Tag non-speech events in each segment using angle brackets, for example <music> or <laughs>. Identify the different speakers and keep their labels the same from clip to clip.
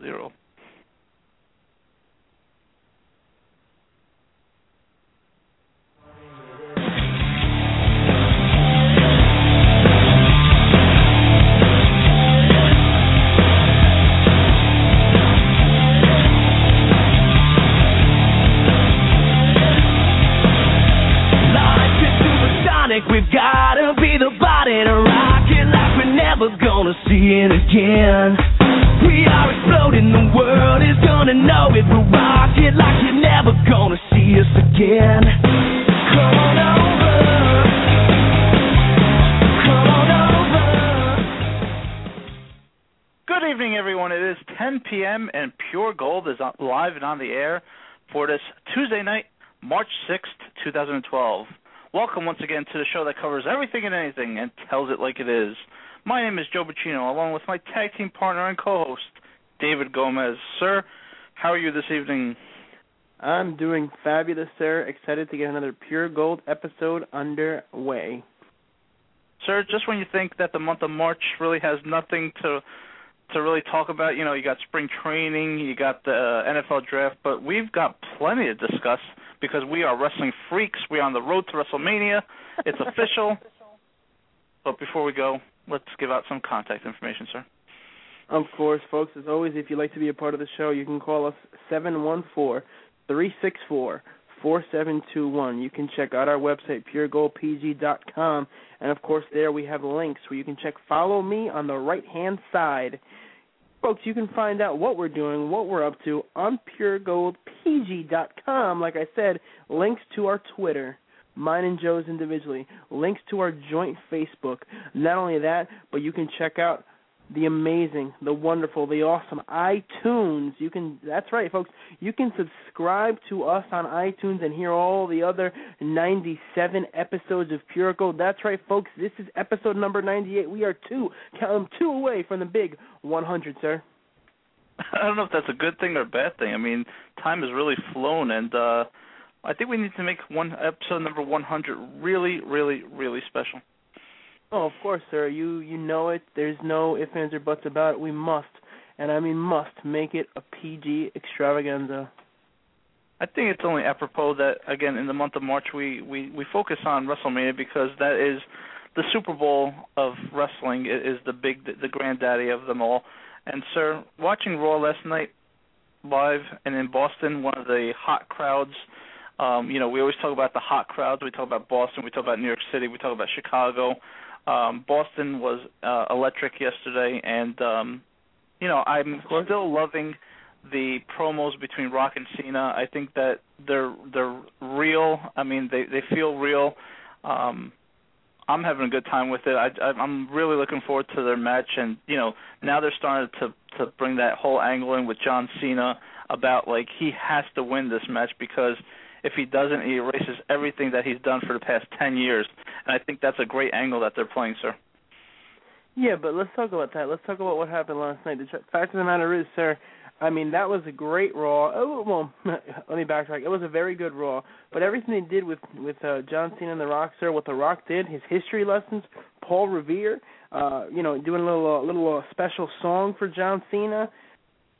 Speaker 1: zero. 2012. Welcome once again to the show that covers everything and anything and tells it like it is. My name is Joe Bacino, along with my tag team partner and co-host, David Gomez. Sir, how are you this evening?
Speaker 2: I'm doing fabulous, sir. Excited to get another Pure Gold episode underway.
Speaker 1: Sir, just when you think that the month of March really has nothing to to really talk about, you know, you got spring training, you got the NFL draft, but we've got plenty to discuss because we are wrestling freaks. We're on the road to WrestleMania. It's <laughs> official. But before we go, let's give out some contact information, sir.
Speaker 2: Of course, folks, as always, if you'd like to be a part of the show, you can call us seven one four three six four four seven two one. You can check out our website, puregoldpg.com. And of course, there we have links where you can check Follow Me on the right hand side. Folks, you can find out what we're doing, what we're up to on puregoldpg.com. Like I said, links to our Twitter, mine and Joe's individually, links to our joint Facebook. Not only that, but you can check out the amazing, the wonderful, the awesome iTunes. You can that's right, folks. You can subscribe to us on iTunes and hear all the other 97 episodes of Pure Gold. That's right, folks. This is episode number 98. We are two, count them two away from the big 100, sir. <laughs>
Speaker 1: I don't know if that's a good thing or a bad thing. I mean, time has really flown, and uh I think we need to make one episode number 100 really, really, really special.
Speaker 2: Oh, of course, sir. You you know it. There's no ifs, ands, or buts about it. We must, and I mean must, make it a PG extravaganza.
Speaker 1: I think it's only apropos that again in the month of March we we we focus on WrestleMania because that is the Super Bowl of wrestling. It is the big the granddaddy of them all. And sir, watching Raw last night live and in Boston, one of the hot crowds. Um, you know, we always talk about the hot crowds. We talk about Boston. We talk about New York City. We talk about Chicago. Um, Boston was uh, electric yesterday, and um, you know I'm still loving the promos between Rock and Cena. I think that they're they're real. I mean, they they feel real. Um, I'm having a good time with it. I, I, I'm really looking forward to their match, and you know now they're starting to to bring that whole angle in with John Cena about like he has to win this match because if he doesn't, he erases everything that he's done for the past ten years. And I think that's a great angle that they're playing, sir.
Speaker 2: Yeah, but let's talk about that. Let's talk about what happened last night. The fact of the matter is, sir, I mean that was a great Raw. Oh, well, <laughs> let me backtrack. It was a very good Raw. But everything they did with with uh, John Cena and The Rock, sir, what The Rock did, his history lessons, Paul Revere, uh, you know, doing a little uh, little uh, special song for John Cena,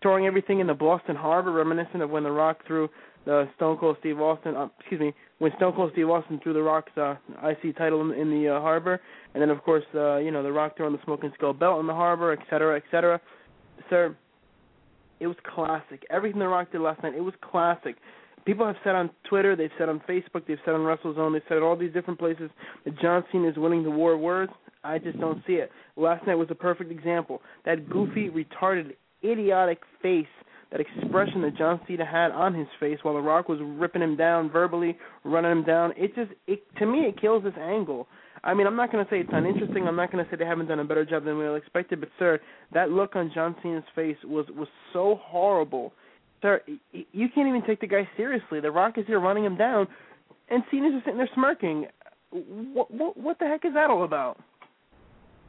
Speaker 2: throwing everything in the Boston Harbor, reminiscent of when The Rock threw the Stone Cold Steve Austin, uh, excuse me, when Stone Cold Steve Austin threw the Rock's uh, IC title in, in the uh, harbor, and then of course, uh, you know, the Rock throwing the Smoking Skull belt in the harbor, et cetera, et cetera. Sir, it was classic. Everything the Rock did last night, it was classic. People have said on Twitter, they've said on Facebook, they've said on WrestleZone, they've said all these different places that John Cena is winning the war of words. I just don't see it. Last night was a perfect example. That goofy, retarded, idiotic face that expression that John Cena had on his face while The Rock was ripping him down verbally, running him down. It just, it to me, it kills this angle. I mean, I'm not going to say it's uninteresting. I'm not going to say they haven't done a better job than we all expected. But sir, that look on John Cena's face was was so horrible. Sir, you can't even take the guy seriously. The Rock is here running him down, and Cena's just sitting there smirking. What what what the heck is that all about?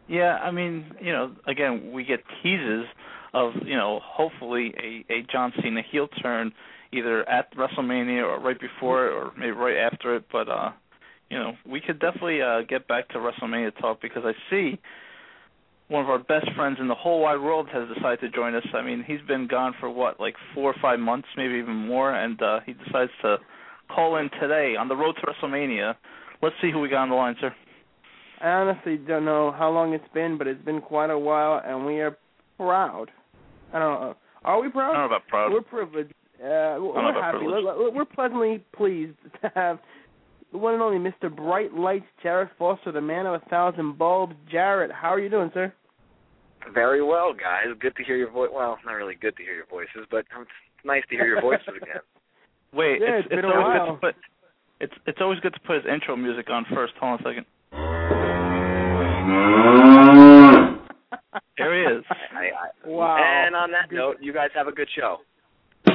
Speaker 1: Yeah, I mean, you know, again, we get teases of you know hopefully a a John Cena heel turn either at WrestleMania or right before it or maybe right after it. But uh, you know we could definitely uh, get back to WrestleMania talk because I see one of our best friends in the whole wide world has decided to join us. I mean, he's been gone for what, like four or five months, maybe even more, and uh he decides to call in today on the road to WrestleMania. Let's see who we got on the line, sir.
Speaker 2: I honestly don't know how long it's been, but it's been quite a while, and we are proud. I don't know. Are we proud?
Speaker 1: I don't know about proud.
Speaker 2: We're privileged. Uh, we're happy. We're, we're pleasantly pleased to have the one and only Mr. Bright Lights, Jarrett Foster, the man of a thousand bulbs. Jarrett, how are you doing, sir?
Speaker 3: Very well, guys. Good to hear your voice. Well, not really good to hear your voices, but it's nice to hear your voices <laughs> again.
Speaker 1: Wait,
Speaker 2: Yeah,
Speaker 1: it's,
Speaker 2: it's been a
Speaker 1: always
Speaker 2: while.
Speaker 1: good to put it's it's always good to put his intro music on first. Hold on a second. There he is. <laughs>
Speaker 3: I, I,
Speaker 2: Wow.
Speaker 3: And on that note, you guys have a good show. <laughs>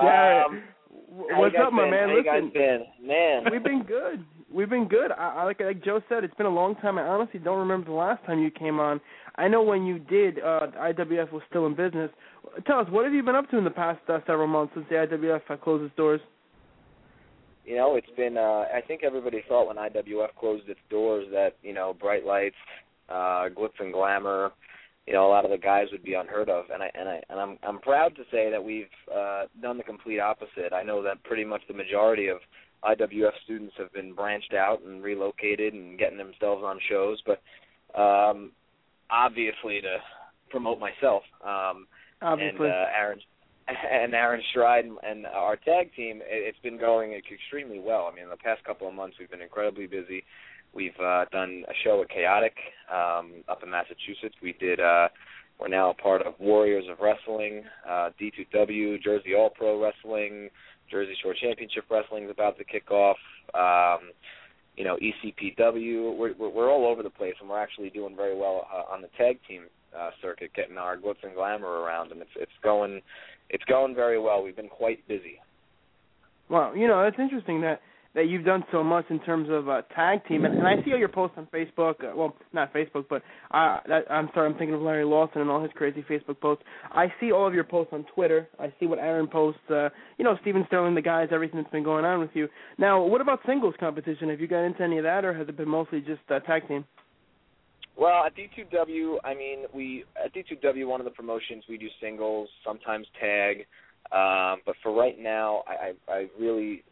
Speaker 2: Jarrett,
Speaker 3: Um,
Speaker 2: what's up, my
Speaker 3: been?
Speaker 2: man?
Speaker 3: How you
Speaker 2: Listen,
Speaker 3: guys been? Man.
Speaker 2: We've been good. We've been good. I, I like like Joe said, it's been a long time. I honestly don't remember the last time you came on. I know when you did, uh, IWF was still in business. Tell us, what have you been up to in the past uh, several months since the IWF uh, closed its doors?
Speaker 3: You know, it's been uh I think everybody thought when IWF closed its doors that, you know, bright lights, uh glitz and glamour, you know, a lot of the guys would be unheard of and I and I and I'm I'm proud to say that we've uh done the complete opposite. I know that pretty much the majority of IWF students have been branched out and relocated and getting themselves on shows, but um obviously to promote myself, um
Speaker 2: Obviously.
Speaker 3: and uh, Aaron <laughs> and Aaron Stride and, our tag team, it, it's been going extremely well. I mean, the past couple of months we've been incredibly busy. We've uh, done a show at Chaotic um, up in Massachusetts. We did. Uh, we're now a part of Warriors of Wrestling, uh, D2W, Jersey All Pro Wrestling, Jersey Shore Championship Wrestling is about to kick off. Um, you know, ECPW. We're, we're we're all over the place, and we're actually doing very well uh, on the tag team uh, circuit, getting our glitz and glamour around, and it's it's going it's going very well. We've been quite busy.
Speaker 2: Well, you know, it's interesting that that you've done so much in terms of uh, tag team, and, and I see all your posts on Facebook. Uh, well, not Facebook, but uh, that, I'm sorry, I'm thinking of Larry Lawson and all his crazy Facebook posts. I see all of your posts on Twitter. I see what Aaron posts. Uh, you know, Steven Sterling, the guys, everything that's been going on with you. Now, what about singles competition? Have you got into any of that, or has it been mostly just uh, tag team?
Speaker 3: Well, at D2W, I mean, we at D2W, one of the promotions we do singles, sometimes tag, um, but for right now, I, I, I really,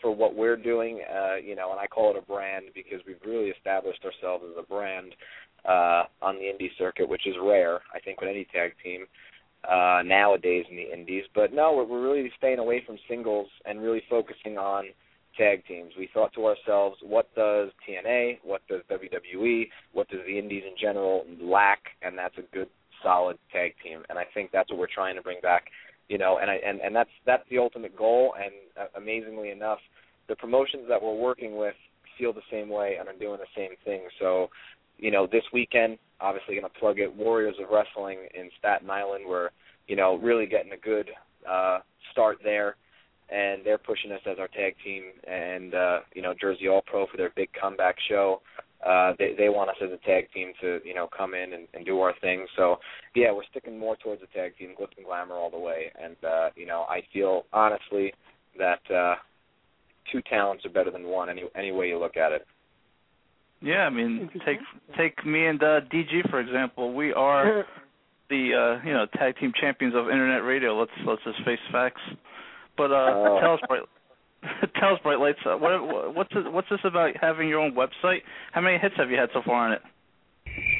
Speaker 3: for what we're doing, uh, you know, and I call it a brand because we've really established ourselves as a brand uh, on the indie circuit, which is rare, I think, with any tag team uh, nowadays in the indies. But no, we're, we're really staying away from singles and really focusing on tag teams. We thought to ourselves, what does TNA, what does WWE, what does the indies in general lack, and that's a good solid tag team. And I think that's what we're trying to bring back. You know, and I and and that's that's the ultimate goal. And uh, amazingly enough, the promotions that we're working with feel the same way and are doing the same thing. So, you know, this weekend, obviously going to plug it. Warriors of Wrestling in Staten Island. We're you know really getting a good uh, start there and they're pushing us as our tag team and uh you know Jersey All Pro for their big comeback show. Uh they they want us as a tag team to, you know, come in and, and do our thing. So yeah, we're sticking more towards the tag team, glitz and glamour all the way. And uh, you know, I feel honestly that uh two talents are better than one any any way you look at it.
Speaker 1: Yeah, I mean, take take me and uh, DG for example. We are <laughs> the uh, you know tag team champions of internet radio. Let's let's just face facts. But uh,
Speaker 3: Oh.
Speaker 1: tell us, bright, <laughs> tell us, bright lights. Uh, what what's this, what's this about having your own website? How many hits have you had so far on it?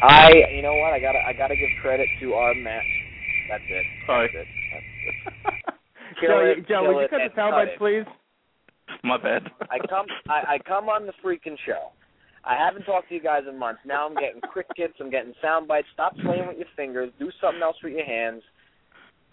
Speaker 3: I you know what, I gotta I gotta give credit to our Matt that's it.
Speaker 1: Sorry.
Speaker 3: That's it. That's <laughs> it. Kill
Speaker 2: Joe, Joe, would you cut the sound bites, please?
Speaker 1: My bad.
Speaker 3: I come I, I come on the freaking show. I haven't talked to you guys in months. Now I'm getting <laughs> crickets, I'm getting sound bites. Stop playing with your fingers. Do something else with your hands.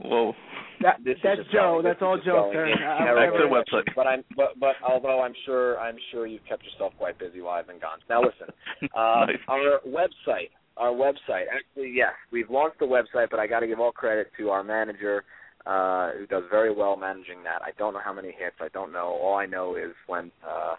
Speaker 1: Whoa.
Speaker 2: That,
Speaker 3: This is
Speaker 2: that's
Speaker 3: just
Speaker 2: Joe. That's all Joe, sir.
Speaker 3: in
Speaker 2: I- I-
Speaker 3: terrible
Speaker 1: Back to the website.
Speaker 3: But I'm but but although I'm sure I'm sure you've kept yourself quite busy while I've been gone. Now listen, <laughs> uh,
Speaker 1: Nice.
Speaker 3: our website, our website. Actually, yes, we've launched the website, but I got to give all credit to our manager, uh, who does very well managing that. I don't know how many hits. I don't know. All I know is when uh,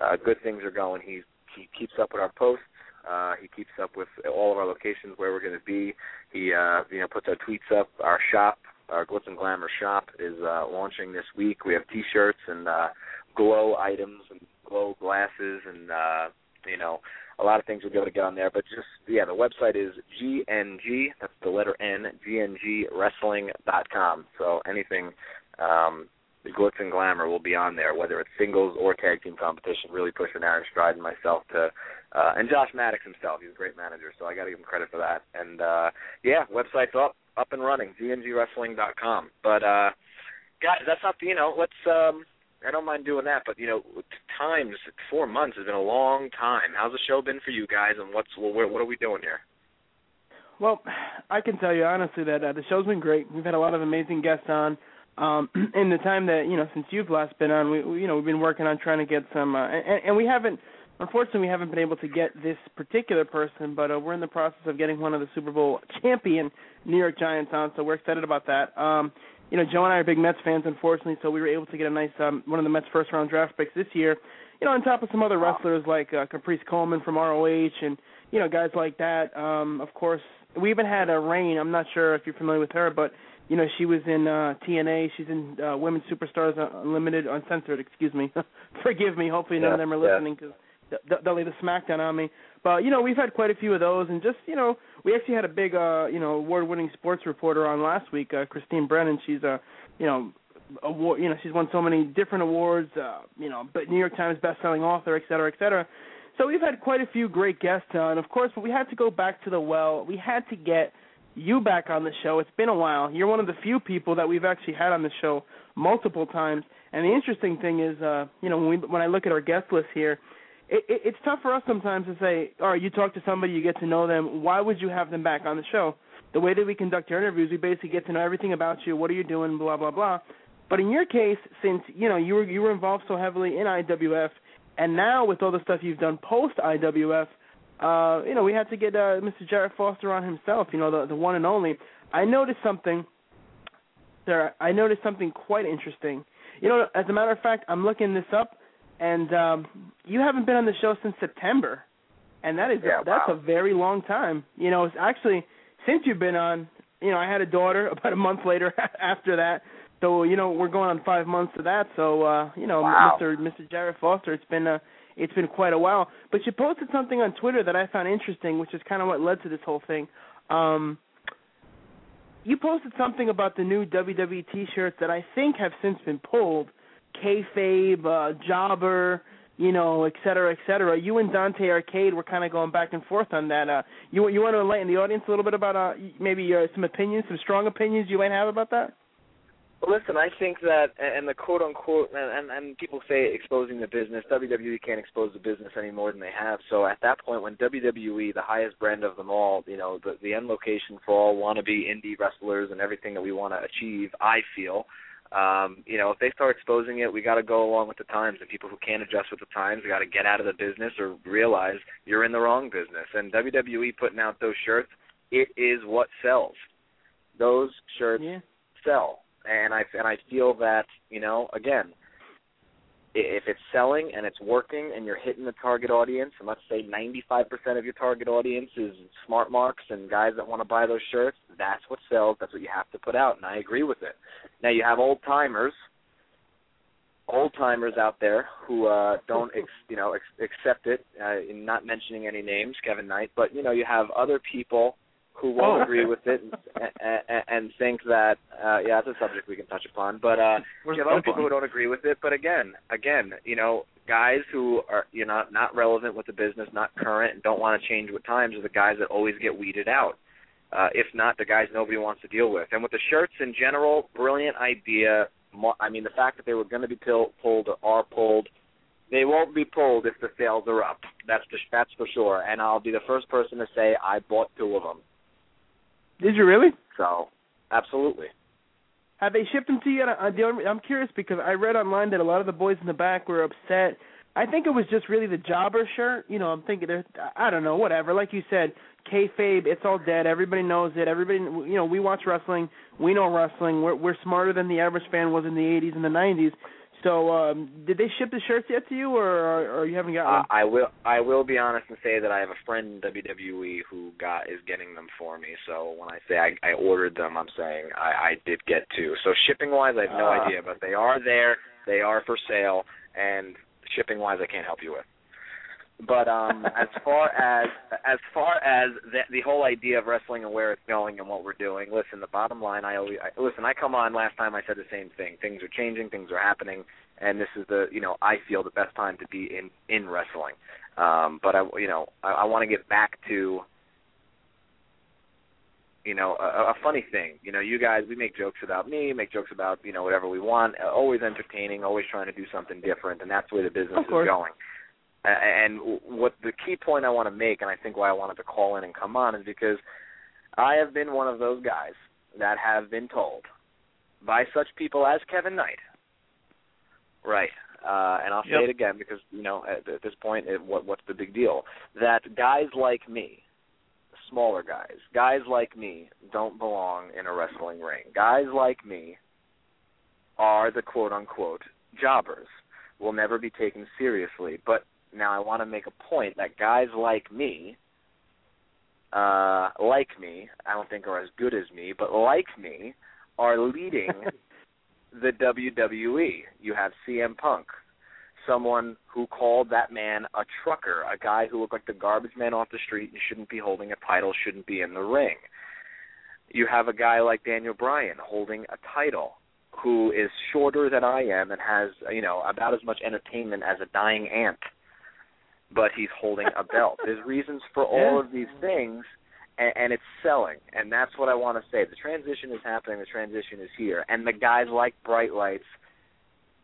Speaker 3: uh, good things are going, he he keeps up with our posts. Uh, he keeps up with all of our locations where we're going to be. He uh, you know puts our tweets up. Our shop, our Glitz and Glamour shop, is uh, launching this week. We have T-shirts and uh, glow items and glow glasses and uh, you know a lot of things will be able to get on there. But just yeah, the website is GNG. That's the letter N. GNGWrestling.com. So anything. Um, the glitz and glamour will be on there, whether it's singles or tag team competition. Really pushing Aaron Stride and myself to, uh, and Josh Maddox himself. He's a great manager, so I got to give him credit for that. And uh, yeah, website's up, up and running, gngwrestling.com. But uh, guys, that's not the, you know. Let's. um I don't mind doing that, but you know, times four months has been a long time. How's the show been for you guys, and what's well, what are we doing here?
Speaker 2: Well, I can tell you honestly that uh, the show's been great. We've had a lot of amazing guests on. Um, <clears throat> in the time that you know since you've last been on, we, we you know we've been working on trying to get some, uh, and, and we haven't. Unfortunately, we haven't been able to get this particular person, but uh, we're in the process of getting one of the Super Bowl <laughs> champion New York Giants on, so we're excited about that. Um, you know, Joe and I are big Mets fans, unfortunately, so we were able to get a nice um, one of the Mets first round draft picks this year. You know, on top of some other wrestlers like uh, Caprice Coleman from ROH and you know guys like that. Um, of course, we even had a Rain. I'm not sure if you're familiar with her, but you know she was in uh, TNA. She's in uh, Women's Superstars Unlimited, Uncensored. Excuse me. <laughs> Forgive me. Hopefully none
Speaker 3: yeah,
Speaker 2: of them are listening because yeah. They'll lay the smackdown on me. But you know we've had quite a few of those, and just you know we actually had a big uh, you know award-winning sports reporter on last week, uh, Christine Brennan. She's a you know award you know she's won so many different awards, uh, you know, but New York Times best-selling author, et cetera, et cetera. So we've had quite a few great guests on, of course, but we had to go back to the well. We had to get you back on the show. It's been a while. You're one of the few people that we've actually had on the show multiple times. And the interesting thing is, uh, you know, when we when I look at our guest list here, it, it, it's tough for us sometimes to say, all right, you talk to somebody, you get to know them. Why would you have them back on the show? The way that we conduct our interviews, we basically get to know everything about you. What are you doing? Blah blah blah. But in your case, since you know you were you were involved so heavily in IWF, and now with all the stuff you've done post IWF, uh, you know we had to get uh, Mr. Jarrett Foster on himself. You know the the one and only. I noticed something. There, I noticed something quite interesting. You know, as a matter of fact, I'm looking this up and um you haven't been on the show since September, and that is
Speaker 3: yeah,
Speaker 2: a, that's
Speaker 3: wow.
Speaker 2: a very long time. You know, it's actually since you've been on. You know, I had a daughter <laughs> about a month later <laughs> after that. So you know we're going on five months of that. So uh, you know,
Speaker 3: wow.
Speaker 2: Mr. Mr. Jarrett Foster, it's been a it's been quite a while. But you posted something on Twitter that I found interesting, which is kind of what led to this whole thing. Um, you posted something about the new WWE T-shirts that I think have since been pulled, kayfabe, uh, jobber, you know, et cetera, et cetera. You and Dante Arcade were kind of going back and forth on that. Uh, you you want to enlighten the audience a little bit about uh, maybe uh, some opinions, some strong opinions you might have about that?
Speaker 3: Well, listen, I think that, and the quote unquote, and, and, and people say exposing the business. WWE can't expose the business any more than they have. So at that point, when WWE, the highest brand of them all, you know, the the end location for all wannabe indie wrestlers and everything that we want to achieve, I feel, um, you know, if they start exposing it, we got to go along with the times. And people who can't adjust with the times, we got to get out of the business or realize you're in the wrong business. And WWE putting out those shirts, it is what sells. Those shirts
Speaker 2: yeah.
Speaker 3: sell and I and I feel that you know again, if it's selling and it's working and you're hitting the target audience, and let's say 95% of your target audience is smart marks and guys that want to buy those shirts, that's what sells. That's what you have to put out, and I agree with it. Now you have old timers, old timers out there who uh, don't ex, <laughs> you know ex- accept it. Uh, not mentioning any names, Kevin Knight, but you know you have other people who won't
Speaker 2: Oh.
Speaker 3: agree with it and, and, and think that uh yeah that's a subject we can touch upon. But uh
Speaker 1: Where's
Speaker 3: you have
Speaker 1: the
Speaker 3: other people who don't agree with it. But again again you know guys who are you know not relevant with the business not current and don't want to change with times are the guys that always get weeded out. Uh if not the guys nobody wants to deal with. And with the shirts in general brilliant idea. I mean the fact that they were going to be pill- pulled or are pulled they won't be pulled if the sales are up. That's the, that's for sure. And i'll be the first person to say i bought two of them
Speaker 2: Did you really?
Speaker 3: so, absolutely.
Speaker 2: Have they shipped them to you? yet? The only- I'm curious because I read online that a lot of the boys in the back were upset. I think it was just really the jobber shirt. You know, I'm thinking, they're- I don't know, whatever. Like you said, kayfabe, it's all dead. Everybody knows it. Everybody, you know, we watch wrestling. We know wrestling. We're we're smarter than the average fan was in the 80s and the 90s. So, um, did they ship the shirts yet to you, or, or, or you haven't got
Speaker 3: Uh. I will. I will be honest and say that I have a friend in WWE who got is getting them for me. So when I say I, I ordered them, I'm saying I, I did get two. So shipping wise, I have no
Speaker 2: Ah.
Speaker 3: idea, but they are there. They are for sale, and shipping wise, I can't help you with. But um, as far as as far as the, the whole idea of wrestling and where it's going and what we're doing, listen. The bottom line, I always I, listen. I come on. Last time I said the same thing. Things are changing. Things are happening, and this is the you know I feel the best time to be in in wrestling. Um, but I you know I, I want to get back to you know a, a funny thing you know you guys we make jokes about me make jokes about you know whatever we want always entertaining always trying to do something different and that's the way the business is going and what the key point I want to make and I think why I wanted to call in and come on is because I have been one of those guys that have been told by such people as Kevin Knight right uh and I'll say
Speaker 1: yep.
Speaker 3: it again because you know at, at this point it, what what's the big deal that guys like me smaller guys. Guys like me don't belong in a wrestling ring. Guys like me are the quote unquote jobbers. Will never be taken seriously. But now I want to make a point that guys like me uh like me, I don't think are as good as me, but like me are leading <laughs> the WWE. You have CM Punk, someone who called that man a trucker, a guy who looked like the garbage man off the street and shouldn't be holding a title, shouldn't be in the ring. You have a guy like Daniel Bryan holding a title who is shorter than I am and has, you know, about as much entertainment as a dying ant. But he's holding a belt. There's reasons for <laughs> all of these things and, and it's selling. And that's what I want to say. The transition is happening, the transition is here. And the guys like Bright Lights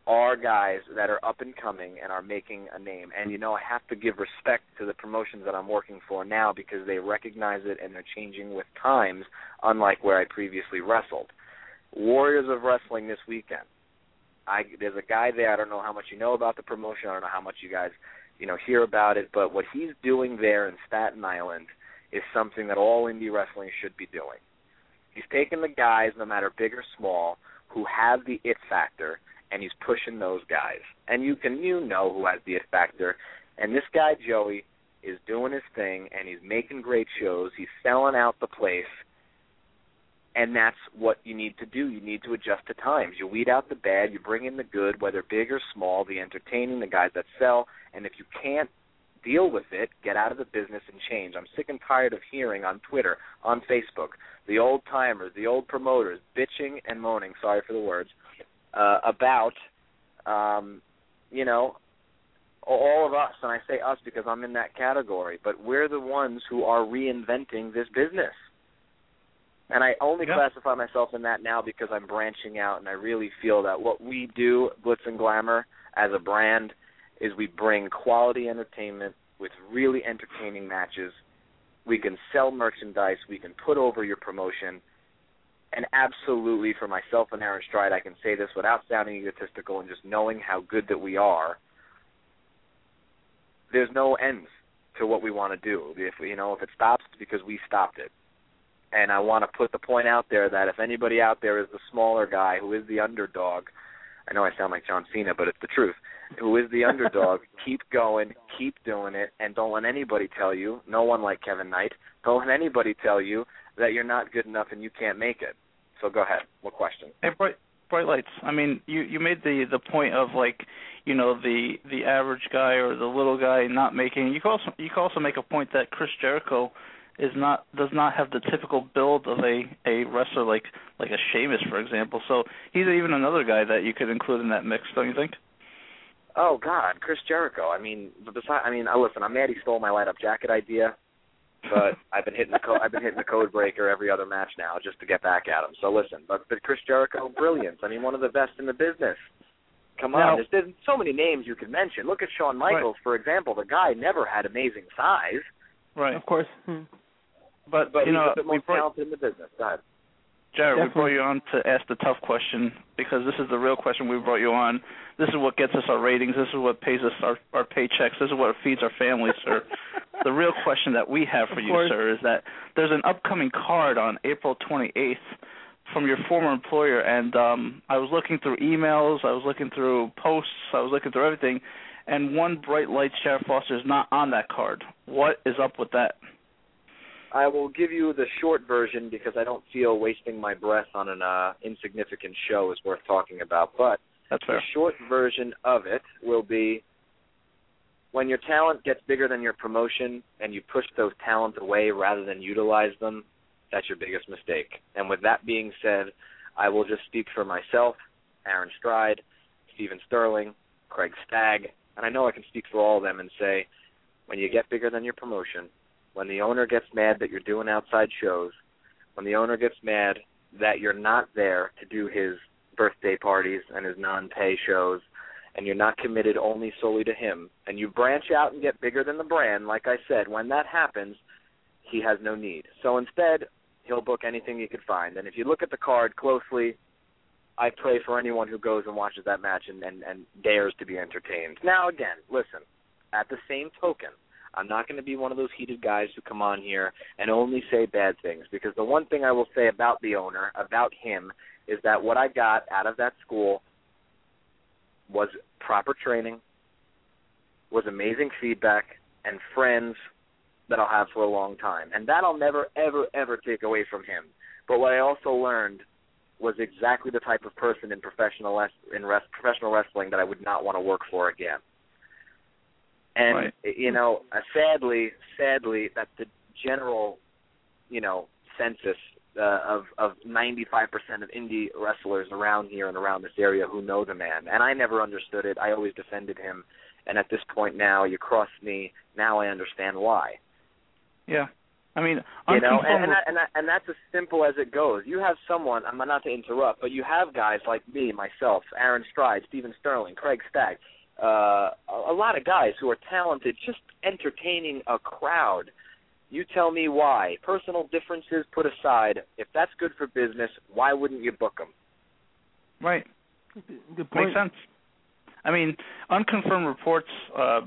Speaker 3: are guys that are up and coming and are making a name. And you know, I have to give respect to the promotions that I'm working for now because they recognize it and they're changing with times, unlike where I previously wrestled. Warriors of Wrestling this weekend. I there's a guy there. I don't know how much you know about the promotion. I don't know how much you guys, you know, hear about it. But what he's doing there in Staten Island is something that all indie wrestling should be doing. He's taking the guys, no matter big or small, who have the it factor and he's pushing those guys. And you can you know who has the it factor. And this guy Joey is doing his thing and he's making great shows. He's selling out the place. And that's what you need to do. You need to adjust to times. You weed out the bad, you bring in the good, whether big or small, the entertaining, the guys that sell. And if you can't deal with it, get out of the business and change. I'm sick and tired of hearing on Twitter, on Facebook, the old timers, the old promoters bitching and moaning, sorry for the words, uh, about, um, you know, all of us, and I say us because I'm in that category, but we're the ones who are reinventing this business. And I only
Speaker 1: yeah.
Speaker 3: classify myself in that now because I'm branching out, and I really feel that what we do, Glitz and Glamour, as a brand, is we bring quality entertainment with really entertaining matches. We can sell merchandise. We can put over your promotion and absolutely for myself and Aaron Stride, I can say this without sounding egotistical and just knowing how good that we are. There's no ends to what we want to do. If you know, if it stops, it's because we stopped it. And I want to put the point out there that if anybody out there is the smaller guy who is the underdog, I know I sound like John Cena, but it's the truth. Who is the <laughs> underdog? keep going, keep doing it, and don't let anybody tell you. No one like Kevin Knight. Don't let anybody tell you that you're not good enough and you can't make it. So go ahead. What question?
Speaker 1: Hey, bright bright lights. I mean, you you made the the point of like, you know, the the average guy or the little guy not making. You can also you can also make a point that Chris Jericho is not does not have the typical build of a a wrestler like like a Sheamus, for example. So he's even another guy that you could include in that mix, don't you think?
Speaker 3: Oh God, Chris Jericho. I mean, besides, I mean, listen, I'm mad he stole my light up jacket idea but <laughs> I've been hitting the co- I've been hitting the code breaker every other match now just to get back at him. So listen, but but Chris Jericho, brilliance. I mean, one of the best in the business. Come on,
Speaker 1: Now-
Speaker 3: there's, there's so many names you can mention. Look at Shawn Michaels, for example. The guy never had amazing size,
Speaker 1: Right.
Speaker 2: Of course. Hmm.
Speaker 1: But,
Speaker 3: but
Speaker 1: you know,
Speaker 3: he's the
Speaker 1: we
Speaker 3: most
Speaker 1: brought,
Speaker 3: talented in the business. Go ahead.
Speaker 1: Jarrett, we brought you on to ask the tough question because this is the real question we brought you on. This is what gets us our ratings. This is what pays us our, our paychecks. This is what feeds our families, sir. <laughs> the real question that we have for
Speaker 2: Of
Speaker 1: you,
Speaker 2: course.
Speaker 1: sir, is that there's an upcoming card on April 28th from your former employer, and um, I was looking through emails, I was looking through posts, I was looking through everything, and one bright light Jarrett Foster is not on that card. What is up with that?
Speaker 3: I will give you the short version because I don't feel wasting my breath on an uh, insignificant show is worth talking about. But
Speaker 1: That's
Speaker 3: the short version of it will be when your talent gets bigger than your promotion and you push those talents away rather than utilize them, that's your biggest mistake. And with that being said, I will just speak for myself, Aaron Stride, Steven Sterling, Craig Stagg, and I know I can speak for all of them and say, when you get bigger than your promotion, when the owner gets mad that you're doing outside shows, when the owner gets mad that you're not there to do his birthday parties and his non-pay shows, and you're not committed only solely to him, and you branch out and get bigger than the brand, like I said, when that happens, he has no need. So instead, he'll book anything he could find. And if you look at the card closely, I pray for anyone who goes and watches that match and, and, and dares to be entertained. Now, again, listen, at the same token, I'm not going to be one of those heated guys who come on here and only say bad things because the one thing I will say about the owner, about him, is that what I got out of that school was proper training, was amazing feedback, and friends that I'll have for a long time. And that I'll never, ever, ever take away from him. But what I also learned was exactly the type of person in professional in professional wrestling that I would not want to work for again. And
Speaker 1: right.
Speaker 3: you know, uh, sadly, sadly, that the general, you know, census uh, of of 95% of indie wrestlers around here and around this area who know the man. And I never understood it. I always defended him. And at this point now, you cross me. Now I understand why.
Speaker 1: Yeah. I mean,
Speaker 3: you know, and and, that, and that, and that's as simple as it goes. You have someone. I'm not to interrupt, but you have guys like me, myself, Aaron Stride, Steven Sterling, Craig Stagg, uh, a lot of guys who are talented, just entertaining a crowd. You tell me why. Personal differences put aside, if that's good for business, why wouldn't you book them?
Speaker 1: Right.
Speaker 2: Good point.
Speaker 1: Makes sense. I mean, unconfirmed reports, uh,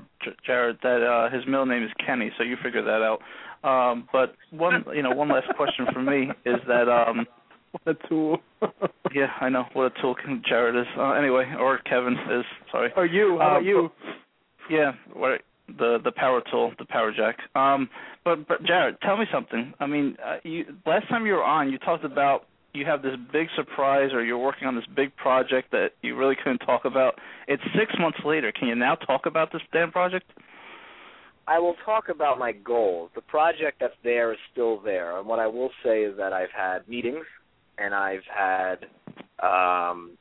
Speaker 1: Jarrett, that uh, his middle name is Kenny, so you figure that out. Um, but one, you know, one last question for me is that um,
Speaker 2: what a tool. <laughs>
Speaker 1: yeah, I know what a tool Jarrett is. Uh, anyway, or Kevin is. Sorry.
Speaker 2: Or you? How
Speaker 1: uh,
Speaker 2: about you?
Speaker 1: But, yeah, right. The the power tool, the power jack. Um, but but Jarrett, tell me something. I mean, uh, you last time you were on, you talked about you have this big surprise or you're working on this big project that you really couldn't talk about. It's six months later. Can you now talk about this damn project?
Speaker 3: I will talk about my goals. The project that's there is still there, and what I will say is that I've had meetings and I've had um,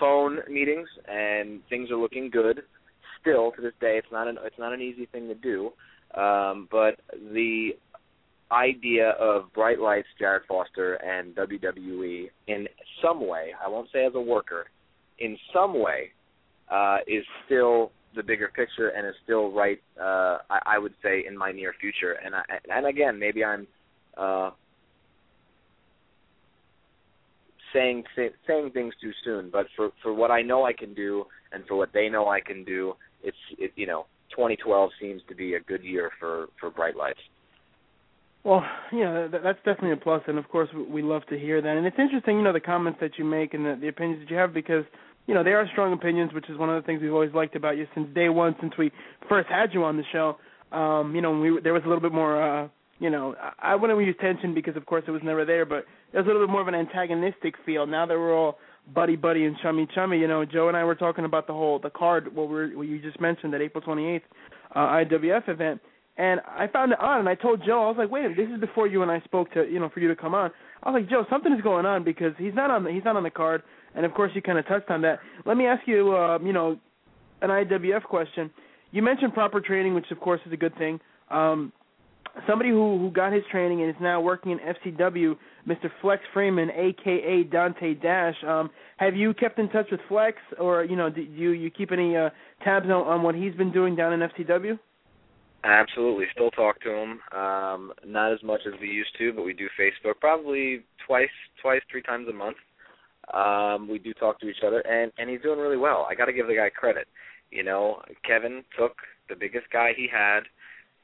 Speaker 3: phone meetings, and things are looking good. Still, to this day, it's not an it's not an easy thing to do, um, but the idea of Bright Lights, Jarrett Foster, and WWE in some way, I won't say as a worker, in some way, uh, is still the bigger picture and is still right. Uh, I, I would say in my near future. And I, and again, maybe I'm uh, saying say, saying things too soon. But for for what I know I can do, and for what they know I can do, it's it, you know 2012 seems to be a good year for for Bright Lights.
Speaker 2: Well, yeah, that, that's definitely a plus, and of course we love to hear that. And it's interesting, you know, the comments that you make and the, the opinions that you have because you know they are strong opinions, which is one of the things we've always liked about you since day one, since we first had you on the show. Um, you know, we there was a little bit more, uh, you know, I, wouldn't use tension because of course it was never there, but there was a little bit more of an antagonistic feel. Now that we're all buddy buddy and chummy chummy, you know, Joe and I were talking about the whole the card what we what you just mentioned that April 28th uh, IWF event and I found it odd, and I told Joe, I was like, wait, a minute, this is before you and I spoke to, you know, for you to come on. I was like, Joe, something is going on because he's not on the he's not on the card, and of course you kind of touched on that. Let me ask you, uh, you know, an IWF question. You mentioned proper training, which of course is a good thing. Um, somebody who who got his training and is now working in FCW, Mr. Flex Freeman, aka Dante Dash. Um, have you kept in touch with Flex, or you know, do you you keep any uh, tabs on, on what he's been doing down in FCW?
Speaker 3: Absolutely, still talk to him. Um, not as much as we used to, but we do Facebook probably twice, twice, three times a month. Um, we do talk to each other, and and he's doing really well. I got to give the guy credit. You know, Kevin took the biggest guy he had,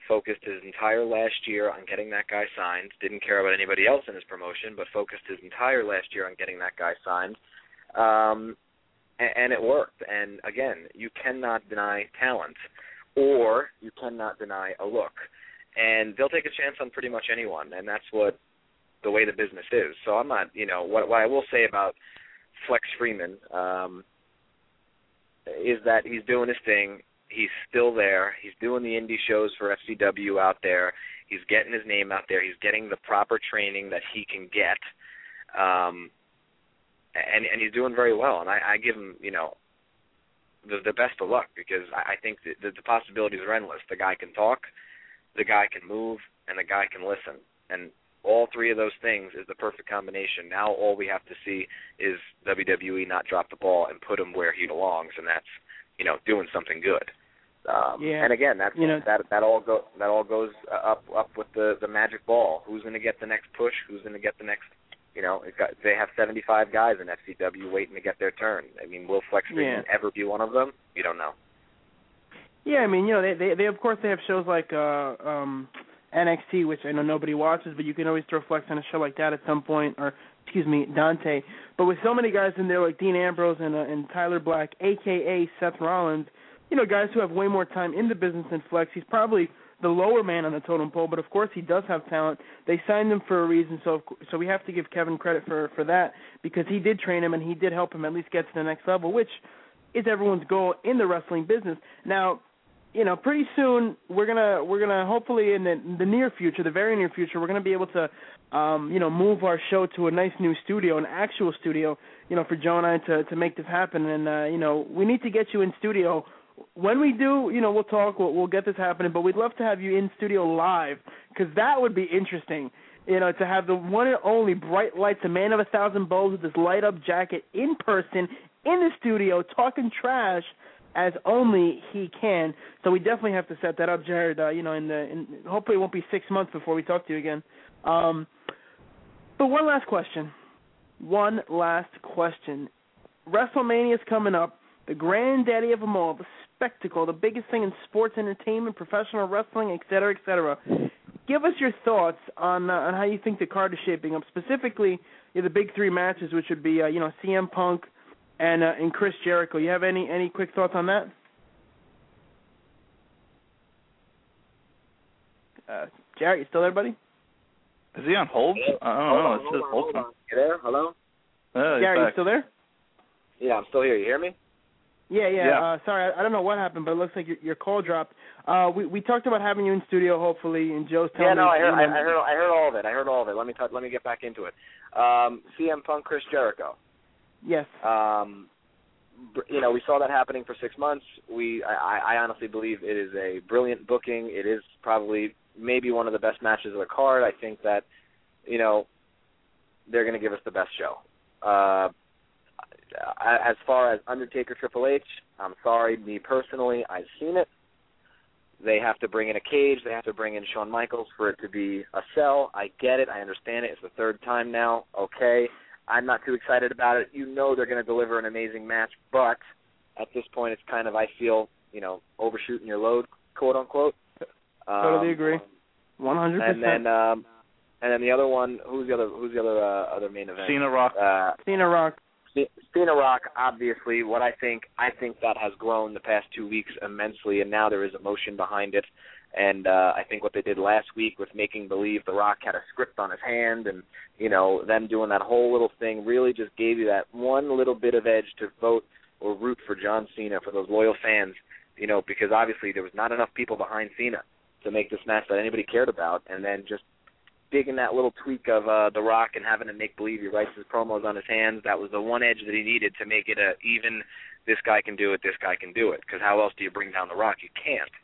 Speaker 3: focused his entire last year on getting that guy signed. Didn't care about anybody else in his promotion, but focused his entire last year on getting that guy signed. Um, and, and it worked. And again, you cannot deny talent or you cannot deny a look. And they'll take a chance on pretty much anyone, and that's what the way the business is. So I'm not, you know, what what I will say about Flex Freeman um, is that he's doing his thing. He's still there. He's doing the indie shows for FCW out there. He's getting his name out there. He's getting the proper training that he can get. Um and and he's doing very well and I, I give him, you know, the the best of luck because I, I think that the, the possibilities are endless. The guy can talk, the guy can move, and the guy can listen. And all three of those things is the perfect combination. Now all we have to see is WWE not drop the ball and put him where he belongs, and that's you know doing something good. Um,
Speaker 2: yeah.
Speaker 3: And again, that's
Speaker 2: you know,
Speaker 3: that that all go that all goes up up with the the magic ball. Who's going to get the next push? Who's going to get the next? You know, it got, they have 75 guys in FCW waiting to get their turn. I mean, will Flex
Speaker 2: yeah.
Speaker 3: ever be one of them? You don't know.
Speaker 2: Yeah, I mean, you know, they they they of course they have shows like uh um NXT, which I know nobody watches, but you can always throw Flex on a show like that at some point, or excuse me, Dante. But with so many guys in there like Dean Ambrose and uh, and Tyler Black, aka Seth Rollins, you know, guys who have way more time in the business than Flex. He's probably the lower man on the totem pole, but of course he does have talent. They signed him for a reason, so so we have to give Kevin credit for for that because he did train him and he did help him at least get to the next level, which is everyone's goal in the wrestling business. Now, you know, pretty soon we're gonna we're gonna hopefully in the, the near future, the very near future, we're gonna be able to, um, you know, move our show to a nice new studio, an actual studio, you know, for Joe and I to to make this happen. And uh, you know, we need to get you in studio. When we do, you know, we'll talk. We'll, we'll get this happening, but we'd love to have you in studio live because that would be interesting. You know, to have the one and only bright lights, the man of a thousand bows with this light up jacket in person in the studio talking trash as only he can. So we definitely have to set that up, Jarrett. Uh, you know, in the in, hopefully it won't be six months before we talk to you again. Um, but one last question. One last question. WrestleMania is coming up. The granddaddy of them all, the spectacle, the biggest thing in sports entertainment, professional wrestling, et cetera, et cetera. Give us your thoughts on uh, on how you think the card is shaping up. Specifically, you know, the big three matches, which would be uh, you know CM Punk, and uh, and Chris Jericho. You have any any quick thoughts on that? Uh, Jarrett, you still there, buddy?
Speaker 1: Is he on hold? I don't
Speaker 3: hold
Speaker 1: know.
Speaker 3: On,
Speaker 1: it
Speaker 3: hold
Speaker 1: says
Speaker 3: on,
Speaker 1: hold.
Speaker 3: hold on. You there? Hello?
Speaker 1: Yeah,
Speaker 2: Gary, you still there?
Speaker 3: Yeah, I'm still here. You hear me?
Speaker 2: Yeah, yeah.
Speaker 1: Yeah.
Speaker 2: Uh, sorry, I, I don't know what happened, but it looks like your, your call dropped. Uh, we we talked about having you in studio, hopefully, and Joe's telling
Speaker 3: yeah, no. I heard, I, I heard, I heard all of it. I heard all of it. Let me talk, let me get back into it. Um, CM Punk, Chris Jericho.
Speaker 2: Yes.
Speaker 3: Um, you know, we saw that happening for six months. We, I, I honestly believe it is a brilliant booking. It is probably maybe one of the best matches of the card. I think that, you know, they're going to give us the best show. Uh, as far as Undertaker Triple H, I'm sorry, me personally, I've seen it. They have to bring in a cage. They have to bring in Shawn Michaels for it to be a sell. I get it. I understand it. It's the third time now. Okay. I'm not too excited about it. You know they're going to deliver an amazing match, but at this point, it's kind of I feel you know overshooting your load, quote unquote.
Speaker 2: Totally
Speaker 3: Um,
Speaker 2: agree. One hundred
Speaker 3: And
Speaker 2: percent.
Speaker 3: then um, and then the other one, who's the other who's the other uh, other main event?
Speaker 1: Cena Rock.
Speaker 3: Uh,
Speaker 2: Cena Rock.
Speaker 3: Cena Rock, obviously, what I think, I think that has grown the past two weeks immensely, and now there is emotion behind it. And uh, I think what they did last week with making believe The Rock had a script on his hand, and you know them doing that whole little thing, really just gave you that one little bit of edge to vote or root for John Cena for those loyal fans. You know, because obviously there was not enough people behind Cena to make this match that anybody cared about, and then just digging that little tweak of uh The Rock and having to make believe he writes his promos on his hands. That was the one edge that he needed to make it a even. This guy can do it. This guy can do it. Because how else do you bring down The Rock? You can't.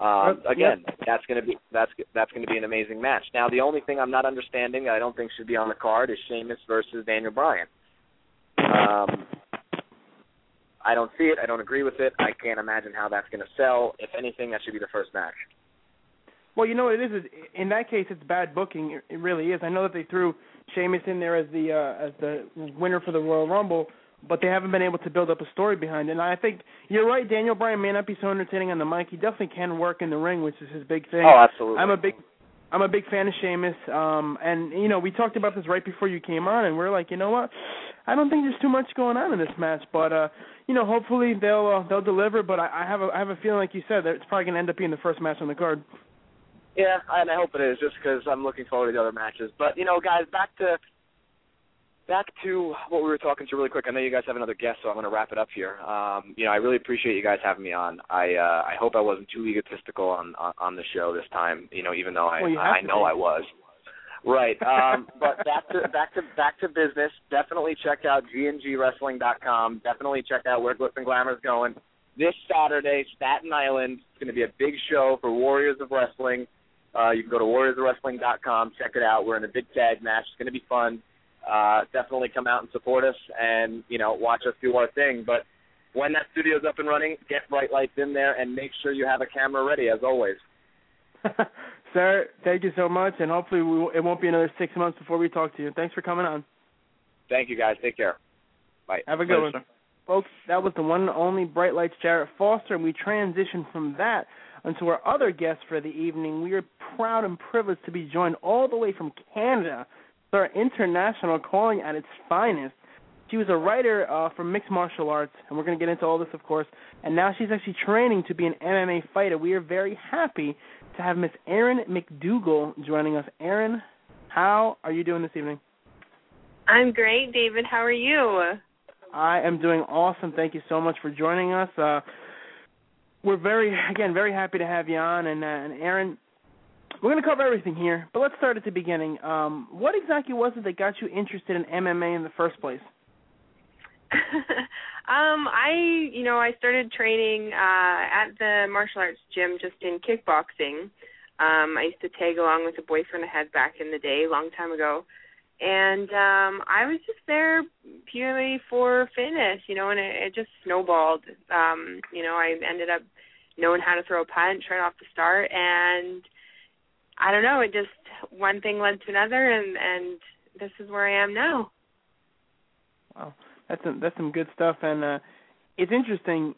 Speaker 3: Um, again, that's going to be that's that's going to be an amazing match. Now, the only thing I'm not understanding, I don't think should be on the card, is Sheamus versus Daniel Bryan. Um, I don't see it. I don't agree with it. I can't imagine how that's going to sell. If anything, that should be the first match.
Speaker 2: Well, you know what it is. in that case, it's bad booking. It, it really is. I know that they threw Sheamus in there as the uh, as the winner for the Royal Rumble, but they haven't been able to build up a story behind it. And I think you're right. Daniel Bryan may not be so entertaining on the mic. He definitely can work in the ring, which is his big thing.
Speaker 3: Oh, absolutely.
Speaker 2: I'm a big I'm a big fan of Sheamus. Um and you know, we talked about this right before you came on and we're like, you know what? I don't think there's too much going on in this match, but uh you know, hopefully they'll uh, they'll deliver, but I, I have a I have a feeling like you said that it's probably going to end up being the first match on the card.
Speaker 3: Yeah, and I hope it is, just because I'm looking forward to the other matches. But you know, guys, back to back to what we were talking to really quick. I know you guys have another guest, so I'm going to wrap it up here. Um, you know, I really appreciate you guys having me on. I uh, I hope I wasn't too egotistical on, on on the show this time. You know, even though I
Speaker 2: well,
Speaker 3: I know
Speaker 2: be.
Speaker 3: I was. Right. Um, but back to back to back to business. Definitely check out gngwrestling.com. Definitely check out where Glitz and Glamour is going. This Saturday, Staten Island. It's going to be a big show for Warriors of Wrestling. Uh, you can go to warriorsofwrestling.com, check it out. We're in a big tag match. It's going to be fun. Uh, definitely come out and support us, and you know, watch us do our thing. But when that studio's up and running, get bright lights in there, and make sure you have a camera ready, as always. <laughs>
Speaker 2: Sir, thank you so much, and hopefully we, it won't be another six months before we talk to you. Thanks for coming on.
Speaker 3: Thank you, guys. Take care. Bye.
Speaker 2: Have a good
Speaker 1: Later,
Speaker 2: one.
Speaker 1: sir.
Speaker 2: Folks, that was the one and only Bright Lights Jarrett Foster, and we transitioned from that into our other guests for the evening. We are proud and privileged to be joined all the way from Canada, with our international calling at its finest. She was a writer uh, for mixed martial arts, and we're going to get into all this, of course. And now she's actually training to be an MMA fighter. We are very happy to have Miss Erin McDougall joining us. Erin, how are you doing this evening?
Speaker 4: I'm great, David. How are you?
Speaker 2: I am doing awesome. Thank you so much for joining us. Uh, we're very, again, very happy to have you on. And, uh, and Erin, we're going to cover everything here, but let's start at the beginning. Um, what exactly was it that got you interested in MMA in the first place? <laughs>
Speaker 4: um, I, you know, I started training uh at the martial arts gym just in kickboxing. Um, I used to tag along with a boyfriend I had back in the day, long time ago. And um I was just there purely for fitness, you know, and it, it just snowballed. Um, you know, I ended up knowing how to throw a punch right off the start and I don't know, it just one thing led to another and and this is where I am now.
Speaker 2: Wow, that's some, that's some good stuff, and uh, it's interesting.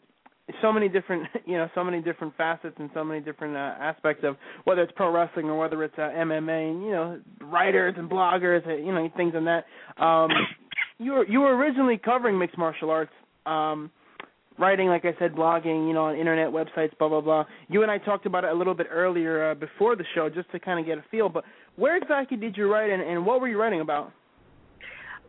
Speaker 2: So many different, <laughs> you know, so many different facets and so many different uh, aspects of whether it's pro wrestling or whether it's uh, MMA, and you know, writers and bloggers, uh, you know, things and that. Um, <coughs> you were you were originally covering mixed martial arts. Um, writing, like I said, blogging, you know, on internet websites, blah blah blah. You and I talked about it a little bit earlier uh, before the show, just to kind of get a feel. But where exactly did you write, and, and what were you writing about?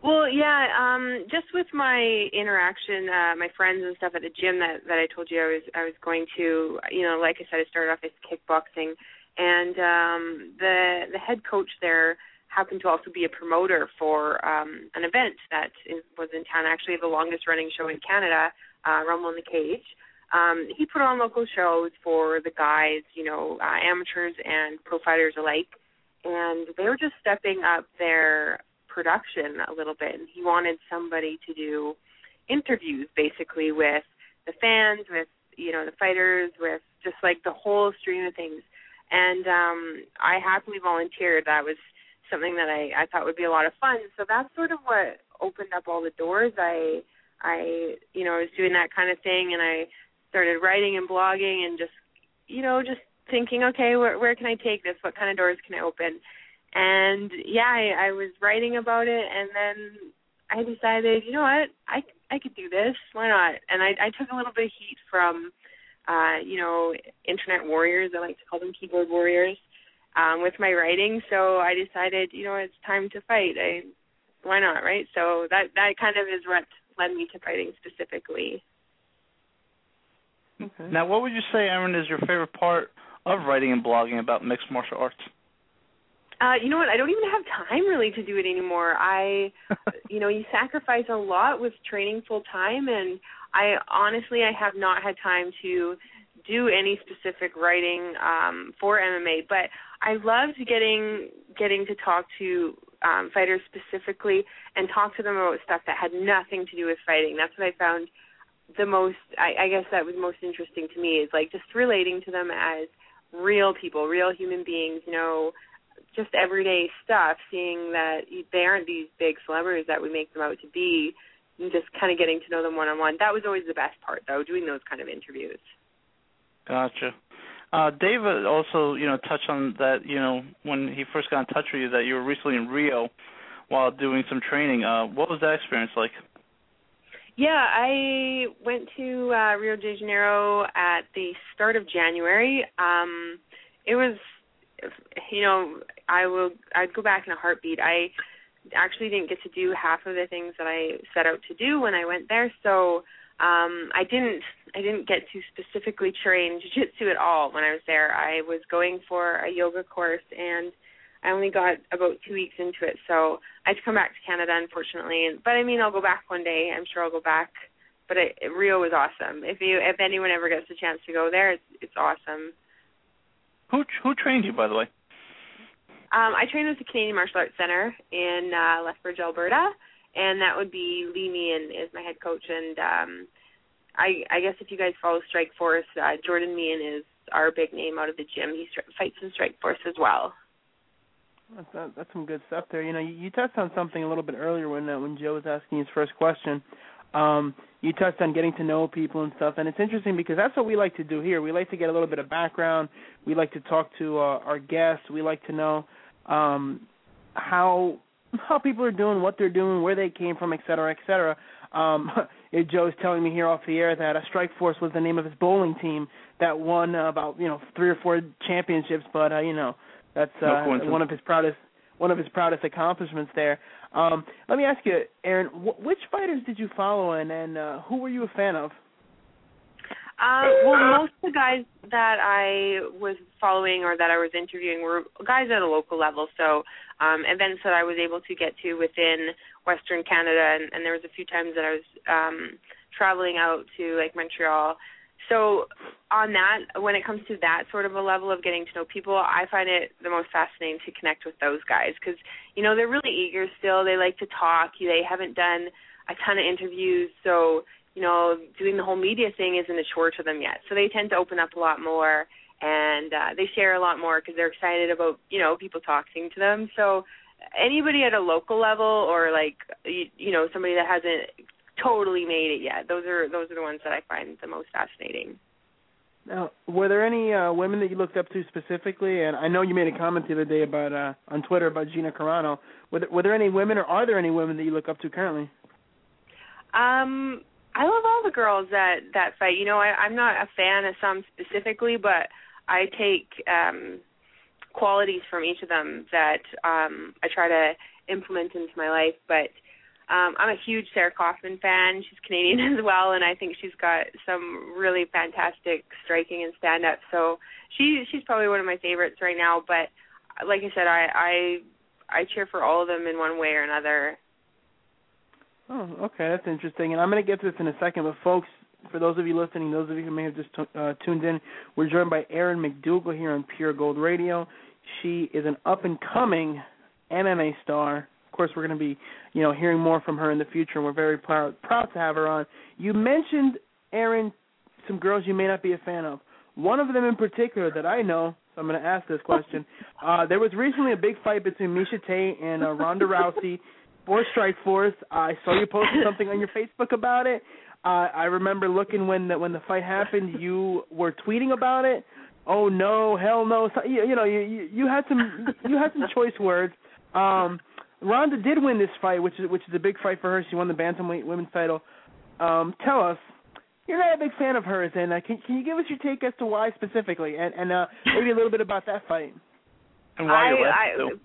Speaker 4: Well, yeah, um just with my interaction, uh my friends and stuff at the gym that that I told you I was I was going to, you know, like I said I started off as kickboxing and um the the head coach there happened to also be a promoter for um an event that is, was in town actually the longest running show in Canada, uh Rumble in the Cage. Um he put on local shows for the guys, you know, uh, amateurs and pro fighters alike and they were just stepping up their production a little bit and he wanted somebody to do interviews basically with the fans with you know the fighters with just like the whole stream of things. And um i happily volunteered. That was something that i i thought would be a lot of fun. So that's sort of what opened up all the doors. I i you know I was doing that kind of thing and i started writing and blogging and just you know just thinking okay where where can i take this? What kind of doors can i open and yeah, I, I was writing about it, and then I decided, you know what, I I could do this. Why not? And I I took a little bit of heat from, uh, you know, internet warriors. I like to call them keyboard warriors, um, with my writing. So I decided, you know, it's time to fight. I why not, right? So that that kind of is what led me to fighting specifically.
Speaker 2: Okay.
Speaker 1: Now, what would you say, Erin, is your favorite part of writing and blogging about mixed martial arts?
Speaker 4: Uh, you know what? I don't even have time really to do it anymore. I, <laughs> you know, you sacrifice a lot with training full time, and I honestly I have not had time to do any specific writing um, for MMA. But I loved getting getting to talk to um, fighters specifically and talk to them about stuff that had nothing to do with fighting. That's what I found the most. I, I guess that was most interesting to me is like just relating to them as real people, real human beings. You know just everyday stuff, seeing that they aren't these big celebrities that we make them out to be, and just kind of getting to know them one on one. That was always the best part, though, doing those kind of interviews.
Speaker 1: Gotcha. Uh, David also, you know, touched on that, you know, when he first got in touch with you, that you were recently in Rio while doing some training. Uh, what was that experience like?
Speaker 4: Yeah, I went to uh, Rio de Janeiro at the start of January. Um, it was, you know, I will I'd go back in a heartbeat. I actually didn't get to do half of the things that I set out to do when I went there. So um I didn't I didn't get to specifically train jiu-jitsu at all when I was there. I was going for a yoga course and I only got about 2 weeks into it. So I had to come back to Canada unfortunately. But I mean I'll go back one day. I'm sure I'll go back. But it, it, Rio was awesome. If you if anyone ever gets the chance to go there, it's it's awesome.
Speaker 1: Who who trained you by the way?
Speaker 4: Um, I train with the Canadian Martial Arts Center in uh, Lethbridge, Alberta, and that would be Lee Mein is my head coach, and um, I I guess if you guys follow Strikeforce, uh, Jordan Mein is our big name out of the gym. He stri- fights in Strike Force as well.
Speaker 2: That's that, that's some good stuff there. You know, you, you touched on something a little bit earlier when uh, when Joe was asking his first question. Um, you touched on getting to know people and stuff, and it's interesting because that's what we like to do here. We like to get a little bit of background. We like to talk to uh, our guests. We like to know um, how how people are doing, what they're doing, where they came from, et cetera, et cetera. Um, <laughs> Joe's telling me here off the air that a Strike Force was the name of his bowling team that won uh, about you know three or four championships, but uh, you know that's uh,
Speaker 1: no
Speaker 2: one of his proudest one of his proudest accomplishments there. Um, let me ask you, Erin, wh- which fighters did you follow, and and uh, who were you a fan of?
Speaker 4: Uh, well, most of the guys that I was following or that I was interviewing were guys at a local level. So um, events that I was able to get to within Western Canada, and, and there was a few times that I was um, traveling out to like Montreal. So on that, when it comes to that sort of a level of getting to know people, I find it the most fascinating to connect with those guys because you know they're really eager still. They like to talk. They haven't done a ton of interviews, so you know, doing the whole media thing isn't a chore to them yet. So they tend to open up a lot more and uh, they share a lot more because they're excited about, you know, people talking to them. So anybody at a local level or like, you, you know, somebody that hasn't totally made it yet, those are those are the ones that I find the most fascinating.
Speaker 2: Now, were there any uh, women that you looked up to specifically? And I know you made a comment the other day about uh, on Twitter about Gina Carano. Were there, were there any women, or are there any women that you look up to currently?
Speaker 4: Um, I love all the girls that that fight. You know, I, I'm not a fan of some specifically, but I take um qualities from each of them that um I try to implement into my life. But um I'm a huge Sarah Kaufman fan. She's Canadian <laughs> as well, and I think she's got some really fantastic striking and stand up. So she she's probably one of my favorites right now. But like I said, I I I cheer for all of them in one way or another.
Speaker 2: Oh, okay, that's interesting. And I'm going to get to this in a second, but folks, for those of you listening, those of you who may have just t- uh, tuned in, we're joined by Erin McDougall here on Pure Gold Radio. She is an up and coming MMA star. Of course, we're going to be, you know, hearing more from her in the future, and we're very proud proud to have her on. You mentioned Erin, some girls you may not be a fan of. One of them in particular that I know, so I'm going to ask this question. <laughs> Uh, there was recently a big fight between Miesha Tate and uh, Ronda Rousey for Strikeforce. I saw you posted something on your Facebook about it. Uh, I remember looking when the when the fight happened. You were tweeting about it. Oh no, hell no! So, you, you know, you, you you had some you had some choice words. Um, Ronda did win this fight, which is which is a big fight for her. She won the bantamweight women's title. Um, tell us, you're not a big fan of hers, and uh, can can you give us your take as to why specifically, and and uh, maybe a little bit about that fight?
Speaker 1: And why
Speaker 4: I,
Speaker 1: you left
Speaker 4: I,
Speaker 1: too.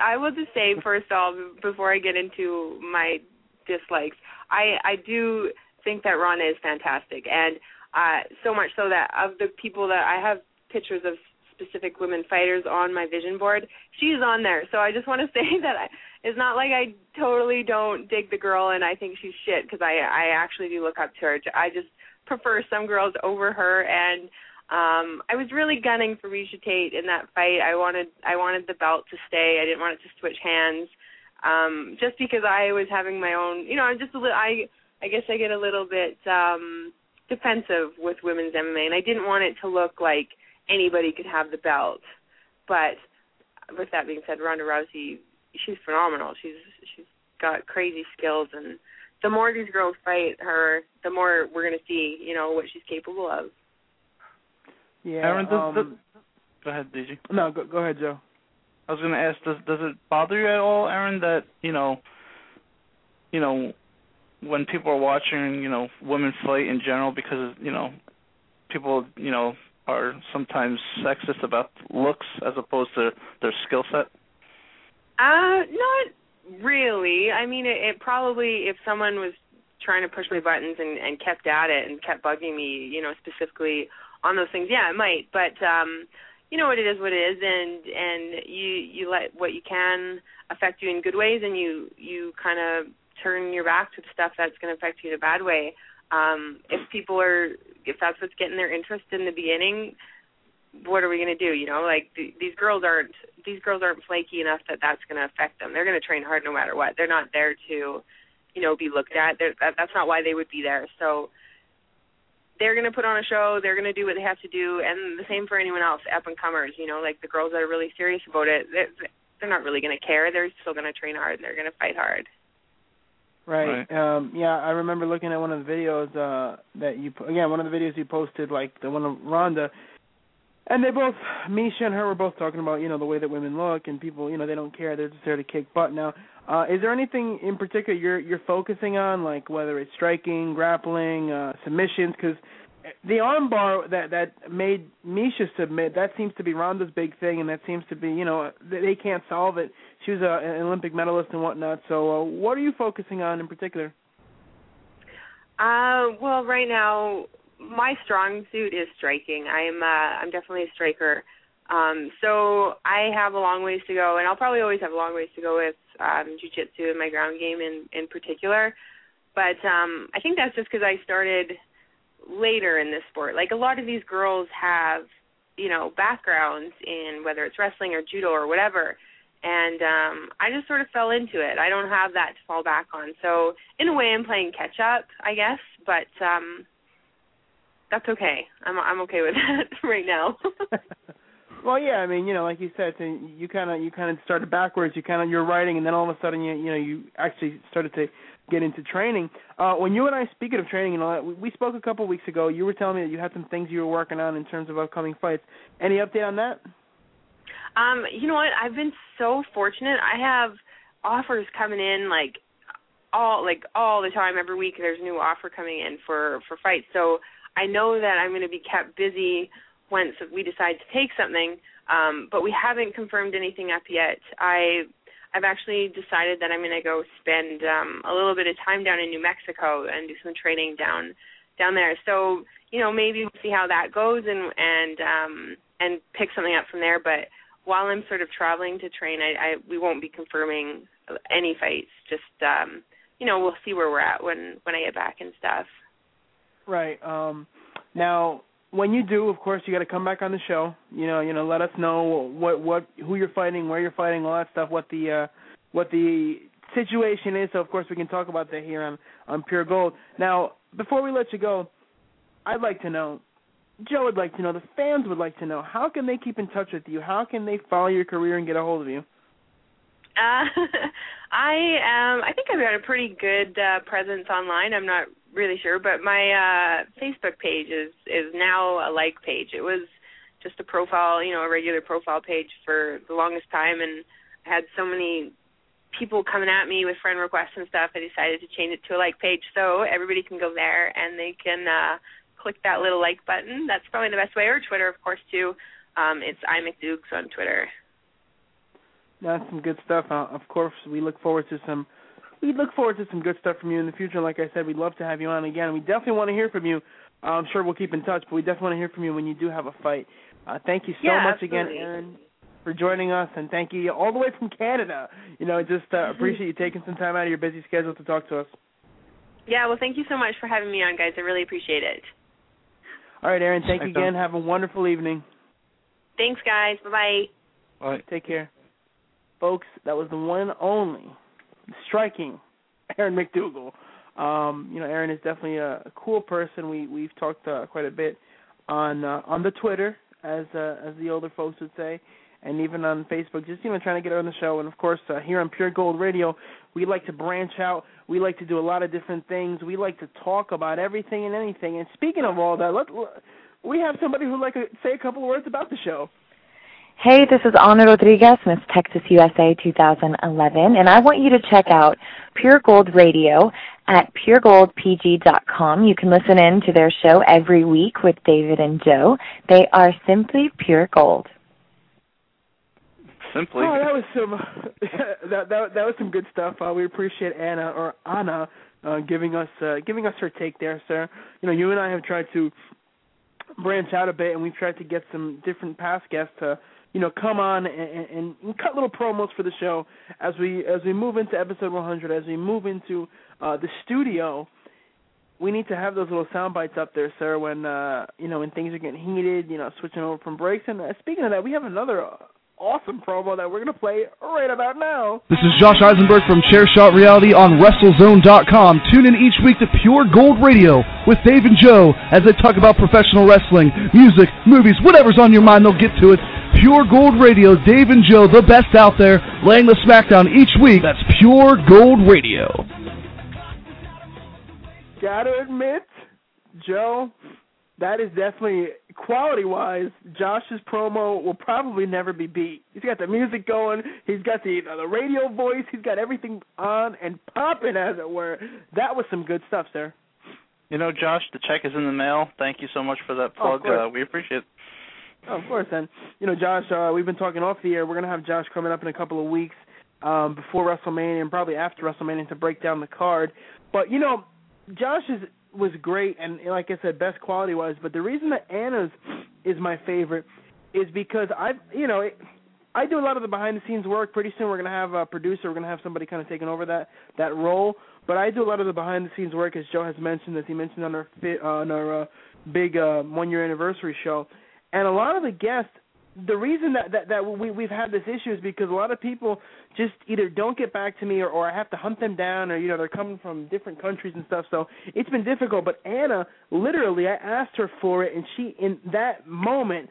Speaker 4: I will just say first off, before I get into my dislikes, I I do think that Ronda is fantastic, and uh, so much so that of the people that I have pictures of specific women fighters on my vision board, she's on there. So I just want to <laughs> say that I, it's not like I totally don't dig the girl and I think she's shit because I I actually do look up to her. I just prefer some girls over her and um I was really gunning for Miesha Tate in that fight. I wanted I wanted the belt to stay. I didn't want it to switch hands. Um just because I was having my own, you know, I'm just a little I I guess I get a little bit um defensive with women's MMA and I didn't want it to look like anybody could have the belt. But with that being said, Ronda Rousey, she's phenomenal. She's she's got crazy skills and the more these girls fight her, the more we're going to see, you know, what she's capable of.
Speaker 2: Yeah.
Speaker 1: Erin, does,
Speaker 2: um,
Speaker 1: does, go ahead, DJ.
Speaker 2: no, go, go ahead, Joe.
Speaker 1: I was going to ask, does does it bother you at all, Erin, that you know, you know, when people are watching, you know, women fight in general, because you know, people, you know, are sometimes sexist about looks as opposed to their skill set.
Speaker 4: Uh, not really. I mean, it, it probably if someone was trying to push my buttons and and kept at it and kept bugging me, you know, specifically on those things, yeah, it might. But um, you know what it is, what it is, and and you you let what you can affect you in good ways, and you you kind of turn your back to the stuff that's going to affect you in a bad way. Um, if people are, if that's what's getting their interest in the beginning, what are we going to do? You know, like th- these girls aren't these girls aren't flaky enough that that's going to affect them. They're going to train hard no matter what. They're not there to, you know, be looked at. That, that's not why they would be there. So they're going to put on a show. They're going to do what they have to do, and the same for anyone else, up and comers. You know, like the girls that are really serious about it. They're, they're not really going to care. They're still going to train hard. They're going to fight hard.
Speaker 2: Right. right. Um yeah, I remember looking at one of the videos uh that you again, one of the videos you posted like the one of Ronda and they both Miesha and her were both talking about, you know, the way that women look and people, you know, they don't care, they're just there to kick butt now. Uh is there anything in particular you're you're focusing on like whether it's striking, grappling, uh submissions cuz the armbar that that made Miesha submit that seems to be Ronda's big thing, and that seems to be you know they can't solve it. She was a, an Olympic medalist and whatnot. So, uh, what are you focusing on in particular?
Speaker 4: Uh, well, right now my strong suit is striking. I'm uh, I'm definitely a striker. Um, so I have a long ways to go, and I'll probably always have a long ways to go with um, jujitsu and my ground game in in particular. But um, I think that's just because I started later in this sport. Like a lot of these girls have, you know, backgrounds in whether it's wrestling or judo or whatever. And um I just sort of fell into it. I don't have that to fall back on. So in a way I'm playing catch up, I guess, but um that's okay. I'm I'm okay with <laughs> that right now. <laughs>
Speaker 2: well, yeah, I mean, you know, like you said, you kind of you kind of started backwards. You kind of you're writing, and then all of a sudden, you you know, you actually started to get into training. Uh, when you and I, speaking of training and all that, we, spoke a couple of weeks ago. You were telling me that you had some things you were working on in terms of upcoming fights. Any update on that?
Speaker 4: Um, you know what? I've been so fortunate. I have offers coming in like all like all the time. Every week, there's a new offer coming in for for fights. So I know that I'm going to be kept busy once we decide to take something. Um, but we haven't confirmed anything up yet. I I've actually decided that I'm going to go spend um, a little bit of time down in New Mexico and do some training down down there. So you know maybe we'll see how that goes and and um, and pick something up from there. But while I'm sort of traveling to train, I, I we won't be confirming any fights. Just um, you know we'll see where we're at when when I get back and stuff.
Speaker 2: Right. Um, now when you do, of course, you got to come back on the show. You know, you know, let us know what what who you're fighting, where you're fighting, all that stuff. What the uh, what the situation is. So of course we can talk about that here on on Pure Gold. Now, before we let you go, I'd like to know. Joe would like to know. The fans would like to know. How can they keep in touch with you? How can they follow your career and get a hold of you?
Speaker 4: Uh, <laughs> I um I think I've got a pretty good uh, presence online. I'm not really sure, but my uh Facebook page is is now a like page. It was just a profile, you know, a regular profile page for the longest time and I had so many people coming at me with friend requests and stuff, I decided to change it to a like page so everybody can go there and they can uh click that little like button. That's probably the best way or Twitter of course too. Um it's I McDukes on Twitter.
Speaker 2: That's some good stuff. Uh, of course, we look forward to some we look forward to some good stuff from you in the future. Like I said, we'd love to have you on again. We definitely want to hear from you. I'm sure we'll keep in touch, but we definitely want to hear from you when you do have a fight. Uh, thank you so
Speaker 4: yeah,
Speaker 2: much
Speaker 4: absolutely.
Speaker 2: again, Erin, for joining us, and thank you all the way from Canada. You know, just uh, appreciate you taking some time out of your busy schedule to talk to us.
Speaker 4: Yeah, well, thank you so much for having me on, guys. I really appreciate it.
Speaker 2: All right, Erin, Thank you again. Have a wonderful evening.
Speaker 4: Thanks, guys. Bye bye.
Speaker 2: All right. Take care, folks. That was the one only striking Erin McDougall. Um, you know, Erin is definitely a, a cool person. We we've talked uh, quite a bit on uh, on the Twitter, as uh, as the older folks would say, and even on Facebook. Just know, trying to get her on the show. And of course, uh, here on Pure Gold Radio, we like to branch out. We like to do a lot of different things. We like to talk about everything and anything. And speaking of all that, let, we have somebody who'd like to say a couple of words about the show.
Speaker 5: Hey, this is Ana Rodriguez, Miss Texas USA 2011, and I want you to check out Pure Gold Radio at puregoldpg.com. You can listen in to their show every week with David and Joe. They are simply pure gold.
Speaker 1: simply.
Speaker 2: Oh, that was some <laughs> that that that was some good stuff. Uh, we appreciate Anna or Anna uh, giving us uh, giving us her take there, sir. You know, you and I have tried to branch out a bit, and we've tried to get some different past guests to you know come on and, and, and cut little promos for the show as we as we move into episode 100, as we move into uh, the studio. We need to have those little sound bites up there, sir. When uh, you know when things are getting heated, you know, switching over from breaks. And uh, speaking of that, we have another awesome promo that we're going to play right about now.
Speaker 6: This is Josh Eisenberg from Chairshot Reality on WrestleZone.com. Tune in each week to Pure Gold Radio with Dave and Joe as they talk about professional wrestling, music, movies, whatever's on your mind, they'll get to it. Pure Gold Radio, Dave and Joe, the best out there, laying the smackdown each week. That's Pure Gold Radio.
Speaker 2: Gotta admit, Joe, that is definitely quality wise. Josh's promo will probably never be beat. He's got the music going. He's got the uh, the radio voice. He's got everything on and popping, as it were. That was some good stuff, sir.
Speaker 1: You know, Josh, the check is in the mail. Thank you so much for that plug.
Speaker 2: Oh,
Speaker 1: uh, we appreciate it.
Speaker 2: Of course, and you know, Josh, uh, we've been talking off the air. We're gonna have Josh coming up in a couple of weeks um, before WrestleMania and probably after WrestleMania to break down the card. But you know, Josh is was great and like I said, best quality wise. But the reason that Anna's is my favorite is because I, you know, it, I do a lot of the behind the scenes work. Pretty soon we're gonna have a producer. We're gonna have somebody kind of taking over that that role. But I do a lot of the behind the scenes work, as Joe has mentioned, as he mentioned on our on our uh, big uh, one year anniversary show. And a lot of the guests, the reason that that, that we we've had this issue is because a lot of people just either don't get back to me or, or I have to hunt them down or you know they're coming from different countries and stuff. So it's been difficult. But Anna, literally, I asked her for it, and she in that moment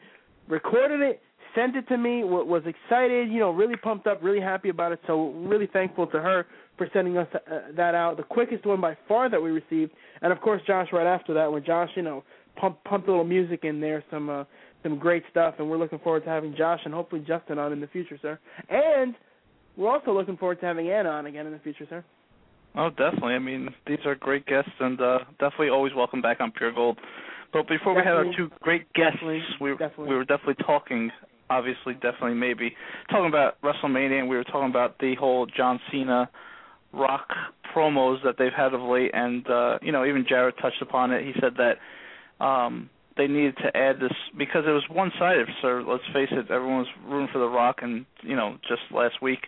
Speaker 2: recorded it, sent it to me, was excited, you know, really pumped up, really happy about it. So really thankful to her for sending us uh, that out, the quickest one by far that we received. And of course, Josh right after that, when Josh, you know, pumped pumped a little music in there, some uh, some great stuff, and we're looking forward to having Josh and hopefully Justin on in the future, sir. And we're also looking forward to having Anna on again in the future, sir.
Speaker 1: Oh, definitely. I mean, these are great guests, and uh, definitely always welcome back on Pure Gold. But before we had our two great guests,
Speaker 2: Definitely,
Speaker 1: we
Speaker 2: definitely.
Speaker 1: we were definitely talking. Obviously, definitely, maybe talking about WrestleMania, and we were talking about the whole John Cena Rock promos that they've had of late, and uh, you know, even Jarrett touched upon it. He said that um, they needed to add this because it was one-sided. So let's face it, everyone was rooting for The Rock, and you know, just last week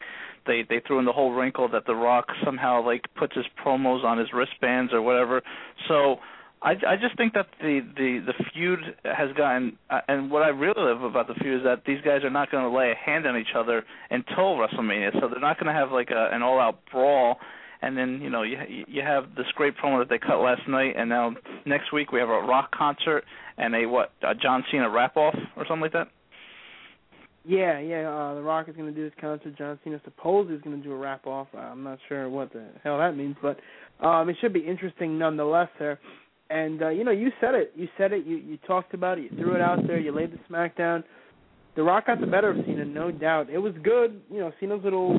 Speaker 1: they they threw in the whole wrinkle that The Rock somehow like puts his promos on his wristbands or whatever. So I I just think that the the the feud has gotten uh, and what I really love about the feud is that these guys are not going to lay a hand on each other until WrestleMania. So they're not going to have like a an all-out brawl. And then you know you you have this great promo that they cut last night, and now next week we have a rock concert and a what a John Cena rap off or something like that.
Speaker 2: Yeah, yeah. Uh, the Rock is going to do his concert. John Cena supposedly is going to do a rap off. I'm not sure what the hell that means, but um, it should be interesting nonetheless. There, and uh, you know, you said it. You said it. You you talked about it. You threw it out there. You laid the smackdown. The Rock got the better of Cena, no doubt. It was good. You know, Cena's little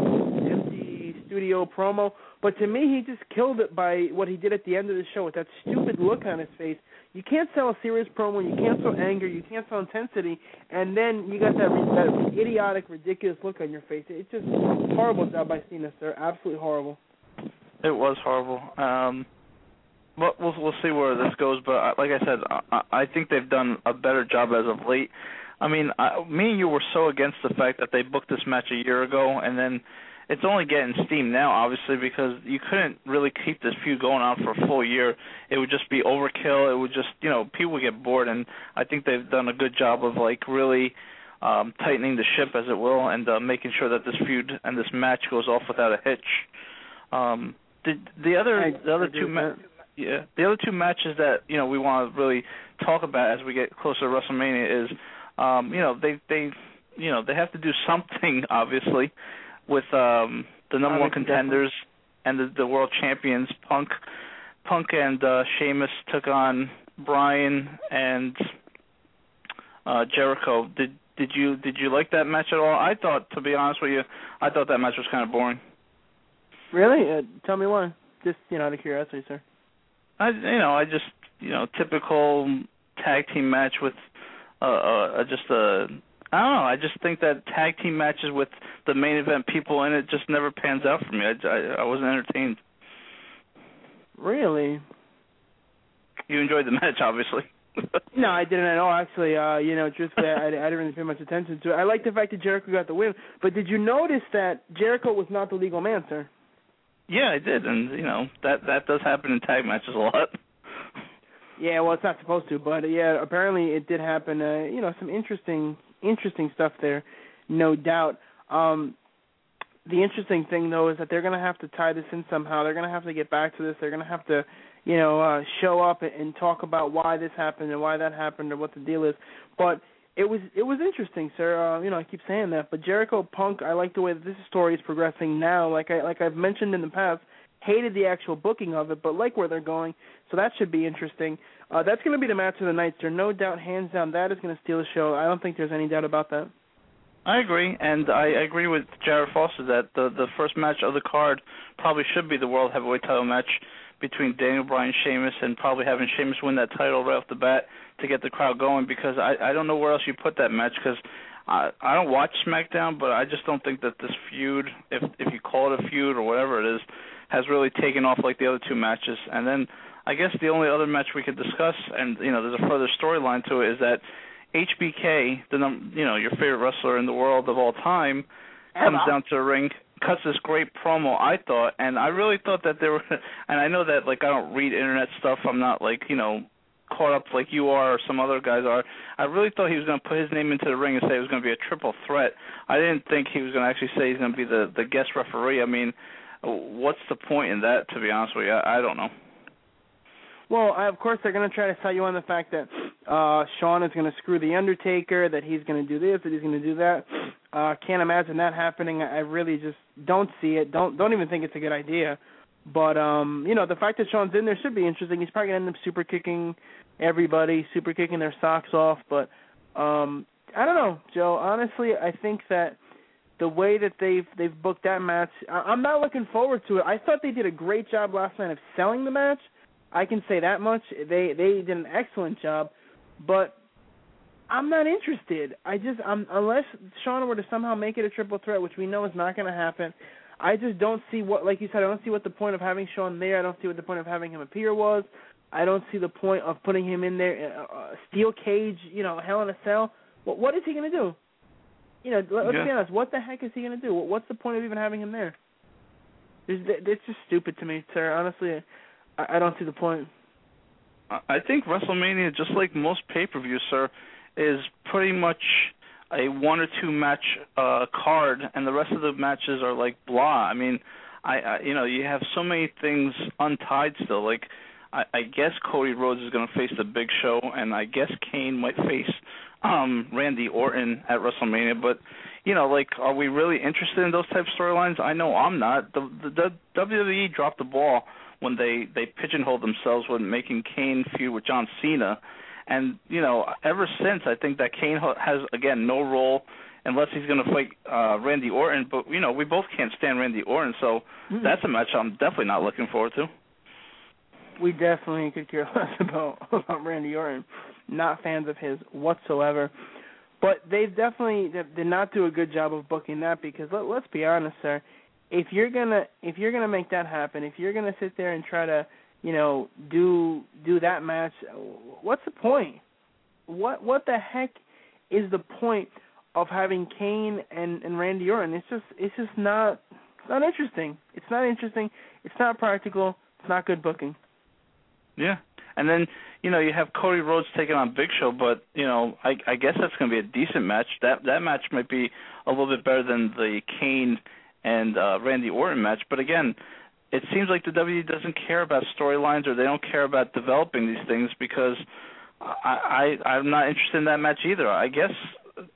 Speaker 2: studio promo, but to me, he just killed it by what he did at the end of the show with that stupid look on his face. You can't sell a serious promo. You can't sell anger. You can't sell intensity, and then you got that that idiotic, ridiculous look on your face. It's just horrible job by Cena, sir. Absolutely horrible.
Speaker 1: It was horrible. Um, but we'll we'll see where this goes. But like I said, I, I think they've done a better job as of late. I mean, I, me and you were so against the fact that they booked this match a year ago, and then it's only getting steam now, obviously, because you couldn't really keep this feud going on for a full year. It would just be overkill. It would just, you know, people would get bored, and I think they've done a good job of like really um tightening the ship, as it will, and uh, making sure that this feud and this match goes off without a hitch. Um, the the other
Speaker 2: I-
Speaker 1: the other
Speaker 2: I
Speaker 1: two ma- yeah the other two matches that you know we want to really talk about as we get closer to WrestleMania is um, you know they they you know they have to do something <laughs> obviously with um, the number one contenders and the, the world champions Punk Punk and uh, Sheamus took on Bryan and uh, Jericho. Did did you did you like that match at all? I thought, to be honest with you, I thought that match was kind of boring.
Speaker 2: Really? Uh, tell me why. Just you know, out of curiosity, sir.
Speaker 1: I you know I just you know typical tag team match with uh, uh just a I don't know. I just think that tag team matches with the main event people in it just never pans out for me. I, I, I wasn't entertained.
Speaker 2: Really?
Speaker 1: You enjoyed the <laughs> match, obviously. <laughs>
Speaker 2: no, I didn't at all. Actually, uh, you know, truthfully, I, I didn't really pay much attention to it. I like the fact that Jericho got the win, but did you notice that Jericho was not the legal man, sir?
Speaker 1: Yeah, I did, and you know that that does happen in tag matches a lot. <laughs>
Speaker 2: Yeah, well, it's not supposed to, but yeah, apparently it did happen. Uh, you know, some interesting, interesting stuff there, no doubt. Um, the interesting thing though is that they're going to have to tie this in somehow. They're going to have to get back to this. They're going to have to, you know, uh, show up and talk about why this happened and why that happened or what the deal is. But it was it was interesting, sir. Uh, you know, I keep saying that, but Jericho Punk, I like the way that this story is progressing now. Like I like I've mentioned in the past, hated the actual booking of it, but like where they're going, so that should be interesting. Uh, that's going to be the match of the night, sir. No doubt, hands down, that is going to steal the show. I don't think there's any doubt about that.
Speaker 1: I agree, and I agree with Jarrett Foster that the the first match of the card probably should be the World Heavyweight Title match between Daniel Bryan Sheamus, and probably having Sheamus win that title right off the bat to get the crowd going. Because I I don't know where else you put that match because. I I don't watch SmackDown, but I just don't think that this feud, if if you call it a feud or whatever it is, has really taken off like the other two matches. And then I guess the only other match we could discuss, and you know, there's a further storyline to it, is that HBK, the num- you know your favorite wrestler in the world of all time, comes down to the ring, cuts this great promo. I thought, and I really thought that there were, <laughs> and I know that like I don't read internet stuff. I'm not like you know caught up like you are or some other guys are. I really thought he was going to put his name into the ring and say it was going to be a triple threat. I didn't think he was going to actually say he's going to be the the guest referee. I mean, what's the point in that? To be honest with you, I, I don't know.
Speaker 2: Well, of course they're going to try to sell you on the fact that uh Shawn is going to screw the Undertaker, that he's going to do this, that he's going to do that. Uh can't imagine that happening. I really just don't see it. Don't don't even think it's a good idea. But um, you know, the fact that Shawn's in there should be interesting. He's probably going to end up super kicking everybody, super kicking their socks off, but um I don't know, Joe. Honestly, I think that the way that they've they've booked that match, I'm not looking forward to it. I thought they did a great job last night of selling the match I can say that much. They they did an excellent job, but I'm not interested. I just I'm unless Shawn were to somehow make it a triple threat, which we know is not going to happen. I just don't see what, like you said, I don't see what the point of having Shawn there. I don't see what the point of having him appear was. I don't see the point of putting him in there, uh, uh steel cage, you know, hell in a cell. What what is he going to do? You know, let's
Speaker 1: yeah.
Speaker 2: be honest. What the heck is he going to do? What's the point of even having him there? It's, it's just stupid to me, sir. Honestly, I, I don't see the point.
Speaker 1: I think WrestleMania, just like most pay-per-views, sir, is pretty much a one or two match uh card, and the rest of the matches are like blah. I mean, I, I you know you have so many things untied still. Like I, I guess Cody Rhodes is going to face the Big Show, and I guess Kane might face um Randy Orton at WrestleMania. But you know, like, are we really interested in those type of storylines? I know I'm not. The, the, the WWE dropped the ball when they they pigeonholed themselves when making Kane feud with John Cena, and you know ever since I think that Kane has again no role unless he's going to fight uh Randy Orton. But you know we both can't stand Randy Orton, so mm-hmm. that's a match I'm definitely not looking forward to.
Speaker 2: We definitely could care <laughs> less about about Randy Orton. Not fans of his whatsoever. But they definitely did not do a good job of booking that because let, let's be honest, sir if you're gonna if you're gonna make that happen, if you're gonna sit there and try to, you know, do do that match, what's the point? What what the heck is the point of having Kane and and Randy Orton? It's just it's just not it's not interesting. It's not interesting. It's not practical. It's not good booking.
Speaker 1: Yeah. And then, you know, you have Cody Rhodes taking on Big Show, but, you know, I I guess that's going to be a decent match. That that match might be a little bit better than the Kane and uh, Randy Orton match. But again, it seems like the WWE doesn't care about storylines or they don't care about developing these things because I, I I'm not interested in that match either. I guess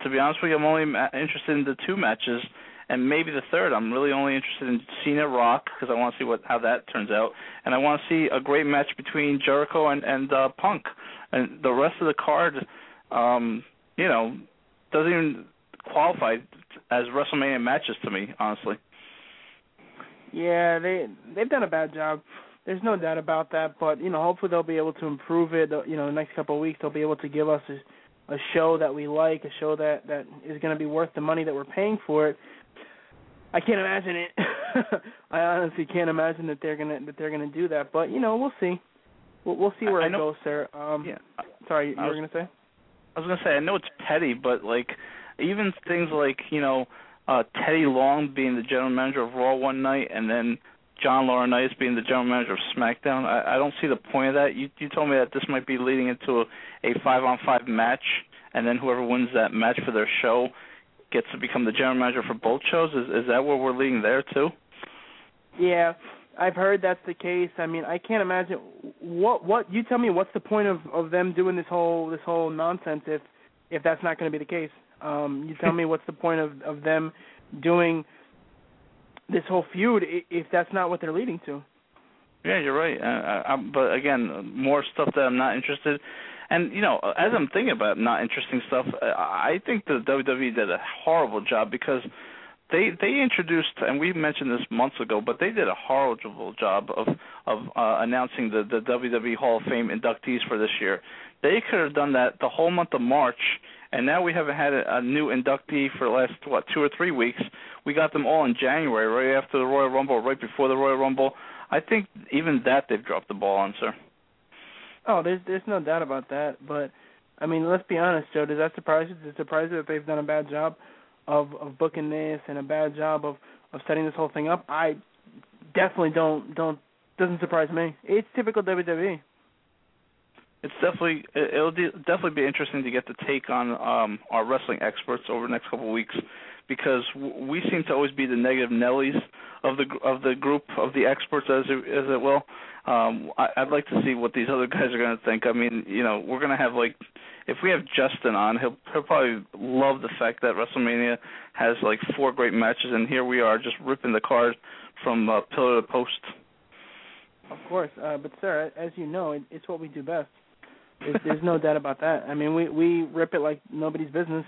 Speaker 1: to be honest with you, I'm only ma- interested in the two matches and maybe the third. I'm really only interested in Cena Rock because I want to see what how that turns out, and I want to see a great match between Jericho and and uh, Punk, and the rest of the card, um, you know, doesn't even qualify as WrestleMania matches to me, honestly.
Speaker 2: Yeah, they they've done a bad job. There's no doubt about that. But you know, hopefully they'll be able to improve it. You know, the next couple of weeks they'll be able to give us, a show that we like, a show that that is going to be worth the money that we're paying for it. I can't imagine it. <laughs> I honestly can't imagine that they're gonna that they're gonna do that. But you know, we'll see. We'll, we'll see where
Speaker 1: I
Speaker 2: it
Speaker 1: know,
Speaker 2: goes, sir. Um,
Speaker 1: yeah.
Speaker 2: Sorry, you
Speaker 1: I
Speaker 2: were
Speaker 1: was,
Speaker 2: gonna say?
Speaker 1: I was gonna say I know it's petty, but like even things like you know uh Teddy Long being the general manager of Raw one night, and then John Laurinaitis being the general manager of SmackDown. I, I don't see the point of that. You you told me that this might be leading into a, a five on five match, and then whoever wins that match for their show gets to become the general manager for both shows. Is is that where we're leading there too?
Speaker 2: Yeah, I've heard that's the case. I mean, I can't imagine what what you tell me. What's the point of of them doing this whole this whole nonsense if if that's not going to be the case? Um, you tell me what's the point of of them doing this whole feud if that's not what they're leading to.
Speaker 1: Yeah, you're right. Uh, I, I, but again, more stuff that I'm not interested. And you know, as I'm thinking about not interesting stuff, I think the WWE did a horrible job because they they introduced, and we mentioned this months ago, but they did a horrible job of of uh, announcing the the WWE Hall of Fame inductees for this year. They could have done that the whole month of March, and now we haven't had a, a new inductee for the last what two or three weeks. We got them all in January, right after the Royal Rumble, right before the Royal Rumble. I think even that they've dropped the ball on, sir.
Speaker 2: Oh, there's there's no doubt about that. But I mean, let's be honest, Joe. Does that surprise you? Does it surprise you that they've done a bad job of of booking this and a bad job of of setting this whole thing up? I definitely don't don't doesn't surprise me. It's typical WWE.
Speaker 1: It's definitely it'll definitely be interesting to get the take on um our wrestling experts over the next couple of weeks because we seem to always be the negative Nellies of the of the group of the experts as it, as it will. Um, I, I'd like to see what these other <laughs> guys are going to think. I mean, you know, we're going to have like if we have Justin on, he'll he'll probably love the fact that WrestleMania has like four great matches, and here we are just ripping the card from uh, pillar to post.
Speaker 2: Of course, uh, but sir, as you know, it, it's what we do best. There's, there's no doubt about that. I mean, we we rip it like nobody's business.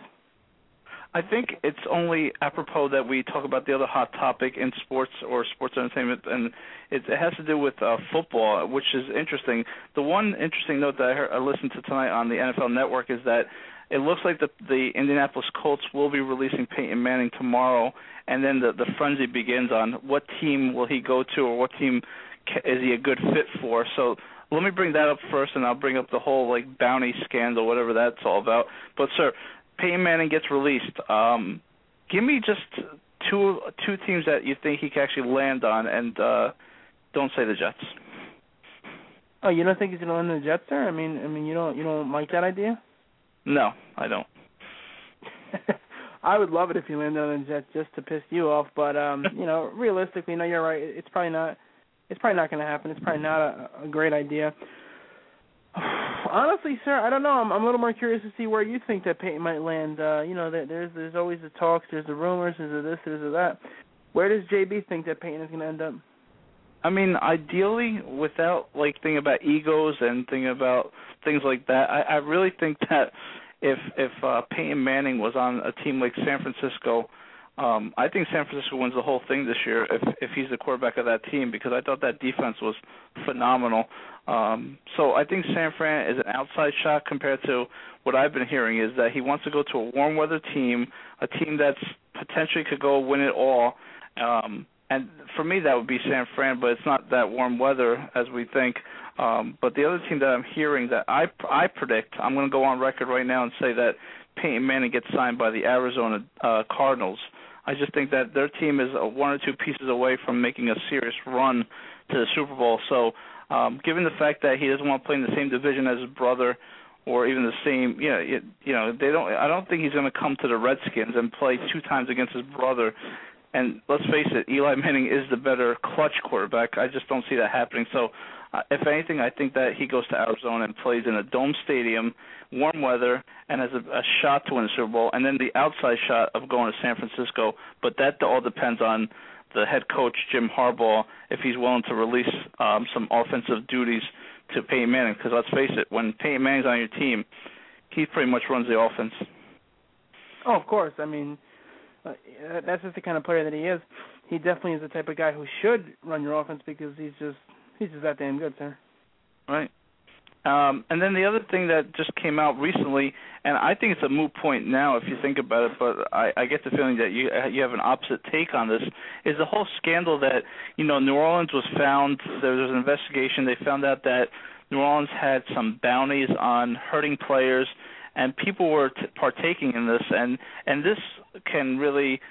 Speaker 1: I think it's only apropos that we talk about the other hot topic in sports or sports entertainment, and it, it has to do with uh, football, which is interesting. The one interesting note that I, heard, I listened to tonight on the NFL Network is that it looks like the the Indianapolis Colts will be releasing Peyton Manning tomorrow, and then the the frenzy begins on what team will he go to or what team is he a good fit for. So let me bring that up first, and I'll bring up the whole like bounty scandal, whatever that's all about. But sir, Peyton Manning gets released. Um, give me just two two teams that you think he can actually land on, and uh, don't say the Jets.
Speaker 2: Oh, you don't think he's going to land on the Jets, sir? I mean, I mean, you don't you don't like that idea?
Speaker 1: No, I don't. <laughs>
Speaker 2: I would love it if he landed on the Jets just to piss you off, but um, <laughs> you know, realistically, no, you're right. It's probably not. It's probably not going to happen. It's probably not a, a great idea. <sighs> Honestly, sir, I don't know. I'm, I'm a little more curious to see where you think that Peyton might land. Uh, you know, there's there's always the talks, there's the rumors, there's the this, there's the that. Where does JB think that Peyton is going to end up?
Speaker 1: I mean, ideally, without like thinking about egos and thinking about things like that, I, I really think that if if uh, Peyton Manning was on a team like San Francisco, um, I think San Francisco wins the whole thing this year if if he's the quarterback of that team because I thought that defense was phenomenal. Um, so I think San Fran is an outside shot compared to what I've been hearing is that he wants to go to a warm weather team, a team that's potentially could go win it all. Um, and for me, that would be San Fran, but it's not that warm weather as we think. Um, but the other team that I'm hearing that I I predict, I'm going to go on record right now and say that Peyton Manning gets signed by the Arizona uh, Cardinals. I just think that their team is one or two pieces away from making a serious run to the Super Bowl. So, um, given the fact that he doesn't want to play in the same division as his brother, or even the same, you know, it, you know, they don't. I don't think he's going to come to the Redskins and play two times against his brother. And let's face it, Eli Manning is the better clutch quarterback. I just don't see that happening. So, uh, if anything, I think that he goes to Arizona and plays in a dome stadium, warm weather, and has a, a shot to win the Super Bowl, and then the outside shot of going to San Francisco. But that all depends on the head coach Jim Harbaugh if he's willing to release um, some offensive duties to Peyton Manning. Because let's face it, when Peyton Manning's on your team, he pretty much runs the offense.
Speaker 2: Oh, of course. I mean, uh, that's just the kind of player that he is. He definitely is the type of guy who should run your offense because he's just he's just that damn good, sir.
Speaker 1: Right. Um, and then the other thing that just came out recently, and I think it's a moot point now if you think about it, but I, I get the feeling that you you have an opposite take on this. Is the whole scandal that you know New Orleans was found there was an investigation. They found out that New Orleans had some bounties on hurting players, and people were t- partaking in this, and and this can really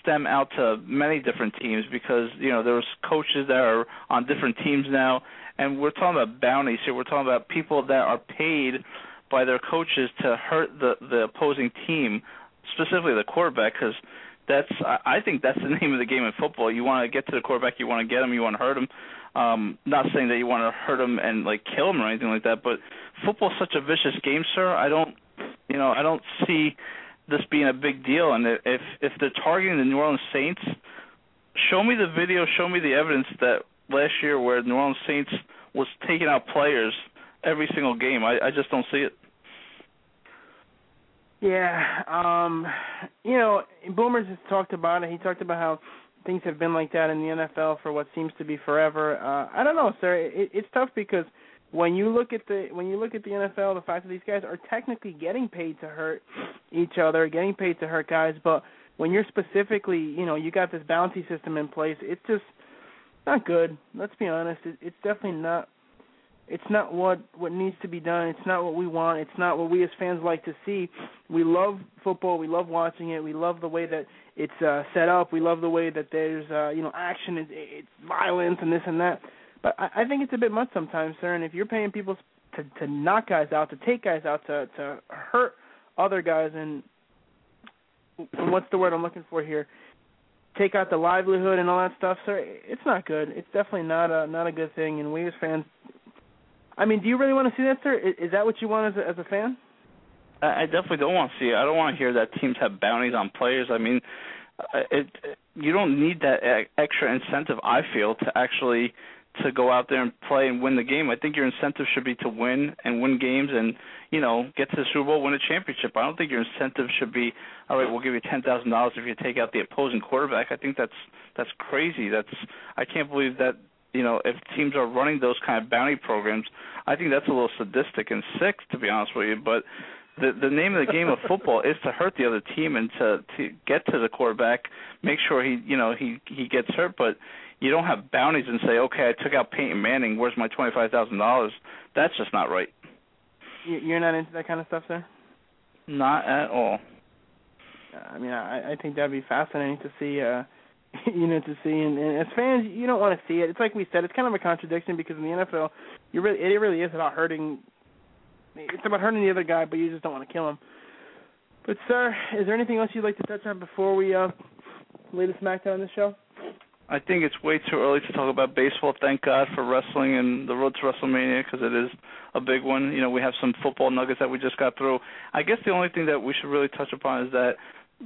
Speaker 1: stem out to many different teams because you know there's coaches that are on different teams now, and we're talking about bounties here. We're talking about people that are paid by their coaches to hurt the the opposing team, specifically the quarterback, because that's I think that's the <laughs> name of the game in football. You want to get to the quarterback, you want to get him, you want to hurt him. Um, not saying that you want to hurt him and like kill him or anything like that, but football's such a vicious game, sir. I don't, you know, I don't see this being a big deal. And if if they're targeting the New Orleans Saints, show me the video, show me the evidence that last year where New Orleans Saints was taking out players every single game. I I just don't see it.
Speaker 2: Yeah, um, you know, Boomers has talked about it. He talked about how things have been like that in the NFL for what seems to be forever. Uh, I don't know, sir. It, it's tough because when you look at the when you look at the NFL, the fact that these guys are technically getting paid to hurt each other, getting paid to hurt guys, but when you're specifically, you know, you got this bounty system in place, it's just not good. Let's be honest. It, it's definitely not. It's not what what needs to be done. It's not what we want. It's not what we as fans like to see. We love football. We love watching it. We love the way that it's uh, set up. We love the way that there's uh, you know action. It's, it's violence and this and that but I, I think it's a bit much sometimes, sir. And if you're paying people to to knock guys out, to take guys out, to to hurt other guys, and, and what's the word I'm looking for here? Take out the livelihood and all that stuff, sir. It's not good. It's definitely not a not a good thing. And we as fans, I mean, do you really want to see that, sir? Is, is that what you want as a, as a fan?
Speaker 1: I definitely don't want to see it. I don't want to hear that teams have bounties on players. I mean, uh, it, it you don't need that extra incentive. I feel to actually to go out there and play and win the game. I think your incentive should be to win and win games and you know get to the Super Bowl, win a championship. I don't think your incentive should be all right. We'll give you ten thousand dollars if you take out the opposing quarterback. I think that's that's crazy. That's I can't believe that you know if teams are running those kind of bounty programs. I think that's a little sadistic and sick to be honest with you, but. The the name of the game of <laughs> football is to hurt the other team and to to get to the quarterback, make sure he you know he he gets hurt, but you don't have bounties and say, okay, I took out Peyton Manning. Where's my twenty five thousand dollars? That's just not right.
Speaker 2: You're not into that kind of stuff, sir.
Speaker 1: Not at all.
Speaker 2: I mean, I, I think that'd be fascinating to see. uh <laughs> you know, to see, and, and as fans, you don't want to see it. It's like we said, it's kind of a contradiction because in the NFL, you really, it really is about hurting. It's about hurting the other guy, but you just don't want to kill him. But sir, is there anything else you'd like to touch on before we uh lay the smackdown on the show?
Speaker 1: I think it's way too early to talk about baseball. Thank God for wrestling and the road to WrestleMania because it is a big one. You know, we have some football nuggets that we just got through. I guess the only thing that we should really touch upon is that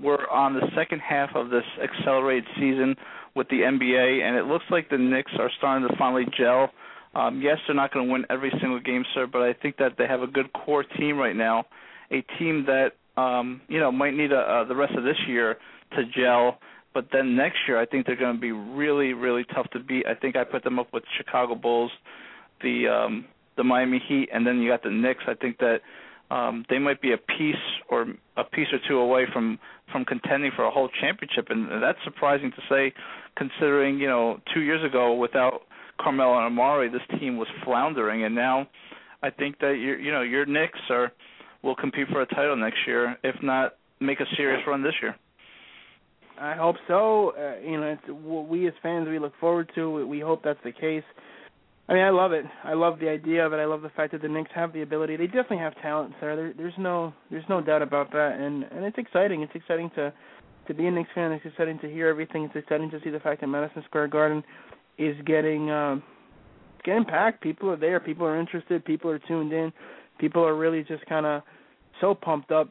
Speaker 1: we're on the second half of this accelerated season with the NBA, and it looks like the Knicks are starting to finally gel. Um, yes, they're not going to win every single game, sir, but I think that they have a good core team right now, a team that um, you know might need a, uh, the rest of this year to gel but then next year, I think they're going to be really, really tough to beat. I think I put them up with Chicago Bulls, the um, the Miami Heat, and then you got the Knicks. I think that um, they might be a piece or a piece or two away from from contending for a whole championship, and that's surprising to say, considering you know two years ago without Carmelo and Amar'e, this team was floundering, and now I think that you you know your Knicks are will compete for a title next year, if not make a serious run this year.
Speaker 2: I hope so. Uh, you know, it's what we as fans we look forward to. We hope that's the case. I mean, I love it. I love the idea of it. I love the fact that the Knicks have the ability. They definitely have talent, sir. There, there's no, there's no doubt about that. And and it's exciting. It's exciting to, to be a Knicks fan. It's exciting to hear everything. It's exciting to see the fact that Madison Square Garden is getting, um, getting packed. People are there. People are interested. People are tuned in. People are really just kind of so pumped up.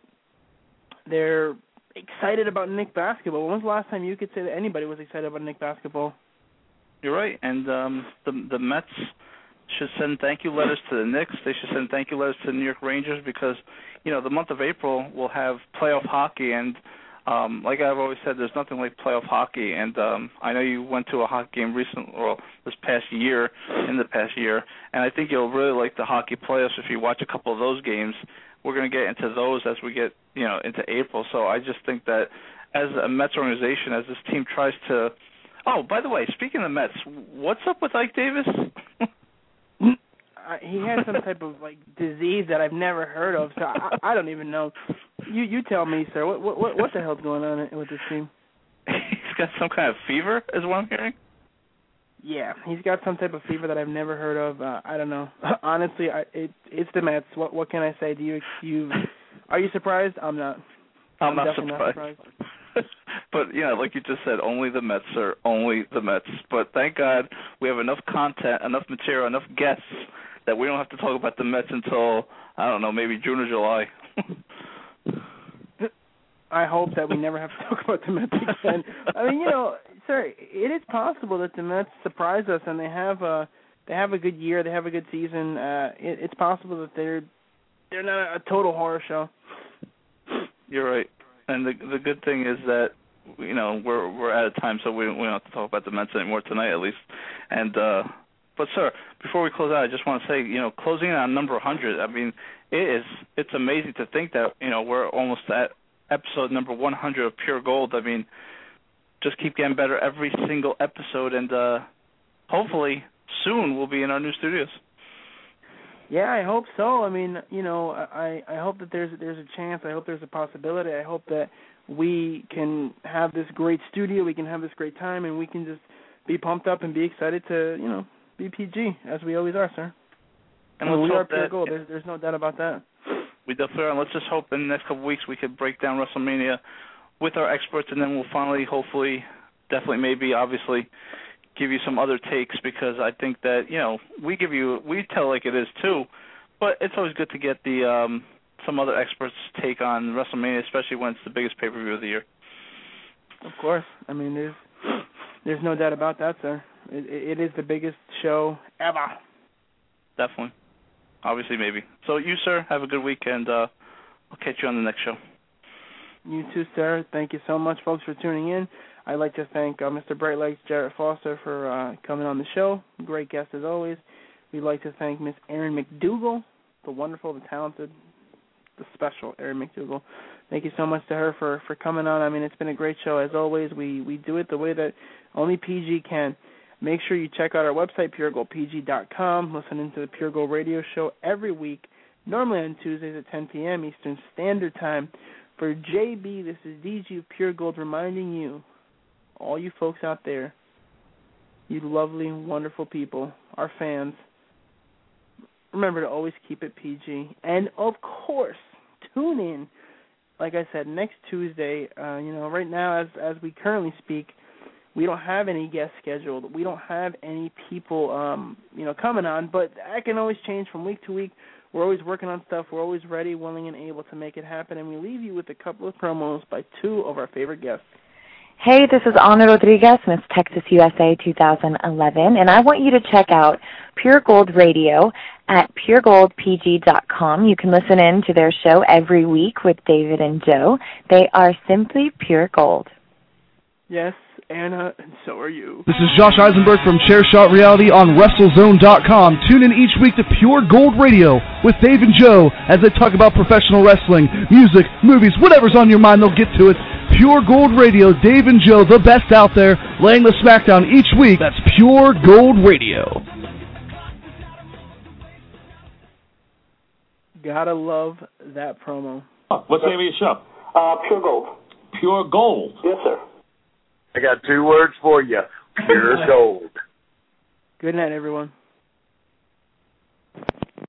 Speaker 2: They're excited about Knick basketball. When was the last time you could say that anybody was excited about Knick basketball?
Speaker 1: You're right, and um, the the Mets should send thank you letters to the Knicks. They should send thank you letters to the New York Rangers because you know the month of April will have playoff hockey, and um, like I've always said, there's nothing like playoff hockey, and um, I know you went to a hockey game recent, well, this past year, in the past year, and I think you'll really like the hockey playoffs if you watch a couple of those games. We're going to get into those as we get, you know, into April. So I just think that as a Mets organization, as this team tries to. Oh, by the way, speaking of Mets, what's up with Ike Davis?
Speaker 2: I, <laughs> he has some type of like disease that I've never heard of, so I, I don't even know. You you tell me, sir. What what what the hell's going on with this team? <laughs>
Speaker 1: He's got some kind of fever, is what I'm hearing.
Speaker 2: Yeah, he's got some type of fever that I've never heard of. Uh, I don't know. <laughs> Honestly, I, it it's the Mets. What what can I say? Do you you are you surprised? I'm not.
Speaker 1: I'm,
Speaker 2: I'm
Speaker 1: not
Speaker 2: surprised.
Speaker 1: Not surprised. <laughs> but yeah, like you just said, only the Mets are only the Mets. But thank God we have enough content, enough material, enough guests that we don't have to talk about the Mets until I don't know, maybe June or July.
Speaker 2: I hope that we never have to <laughs> talk about the Mets again. I mean, you know, sir, it is possible that the Mets surprise us and they have a they have a good year, they have a good season. Uh it, it's possible that they're they're not a total horror show.
Speaker 1: You're right. And the the good thing is that you know we're we're out of time, so we we don't have to talk about the Mets anymore tonight, at least. And uh but sir, before we close out, I just want to say, you know, closing on number 100. I mean, it is it's amazing to think that you know we're almost at episode number 100 of Pure Gold. I mean, just keep getting better every single episode, and uh hopefully soon we'll be in our new studios.
Speaker 2: Yeah, I hope so. I mean, you know, I I hope that there's there's a chance. I hope there's a possibility. I hope that we can have this great studio. We can have this great time, and we can just be pumped up and be excited to you know be PG as we always are, sir.
Speaker 1: And let's
Speaker 2: we are pure
Speaker 1: that,
Speaker 2: gold. There's there's no doubt about that.
Speaker 1: We definitely are. And let's just hope in the next couple of weeks we could break down WrestleMania with our experts, and then we'll finally, hopefully, definitely, maybe, obviously give you some other takes because I think that you know we give you we tell like it is too, but it's always good to get the um some other experts take on WrestleMania, especially when it's the biggest pay per view of the year.
Speaker 2: Of course, I mean there's there's no doubt about that, sir. It, it is the biggest show ever.
Speaker 1: Definitely, obviously, maybe. So you, sir, have a good week, and uh, I'll catch you on the next show.
Speaker 2: You too, sir. Thank you so much, folks, for tuning in. I'd like to thank uh, Mr. Bright Lights Jarrett Foster for uh, coming on the show. Great guest as always. We'd like to thank Miss Erin McDougall, the wonderful, the talented, the special Erin McDougall. Thank you so much to her for for coming on. I mean, it's been a great show as always. We we do it the way that only PG can. Make sure you check out our website puregoldpg.com. Listen into the Pure Gold Radio Show every week, normally on Tuesdays at 10 p.m. Eastern Standard Time. For JB, this is DG Pure Gold reminding you all you folks out there, you lovely, wonderful people, our fans, remember to always keep it PG. And of course, tune in. Like I said, next Tuesday. Uh, you know, right now, as as we currently speak, we don't have any guests scheduled. We don't have any people, um, you know, coming on. But that can always change from week to week. We're always working on stuff. We're always ready, willing, and able to make it happen. And we leave you with a couple of promos by two of our favorite guests.
Speaker 5: Hey, this is Ana Rodriguez, Miss Texas USA 2011, and I want you to check out Pure Gold Radio at puregoldpg.com. You can listen in to their show every week with David and Joe. They are simply pure gold.
Speaker 2: Yes, Anna, and so are you.
Speaker 6: This is Josh Eisenberg from Chairshot Reality on WrestleZone.com. Tune in each week to Pure Gold Radio with Dave and Joe as they talk about professional wrestling, music, movies, whatever's on your mind, they'll get to it. Pure Gold Radio, Dave and Joe, the best out there, laying the smackdown each week. That's Pure Gold Radio.
Speaker 2: Gotta love that promo.
Speaker 7: Oh, what's the name of your show?
Speaker 8: Uh, Pure Gold.
Speaker 7: Pure Gold.
Speaker 8: Yes, sir.
Speaker 9: I got two words for you: pure gold. <laughs>
Speaker 2: Good night, everyone.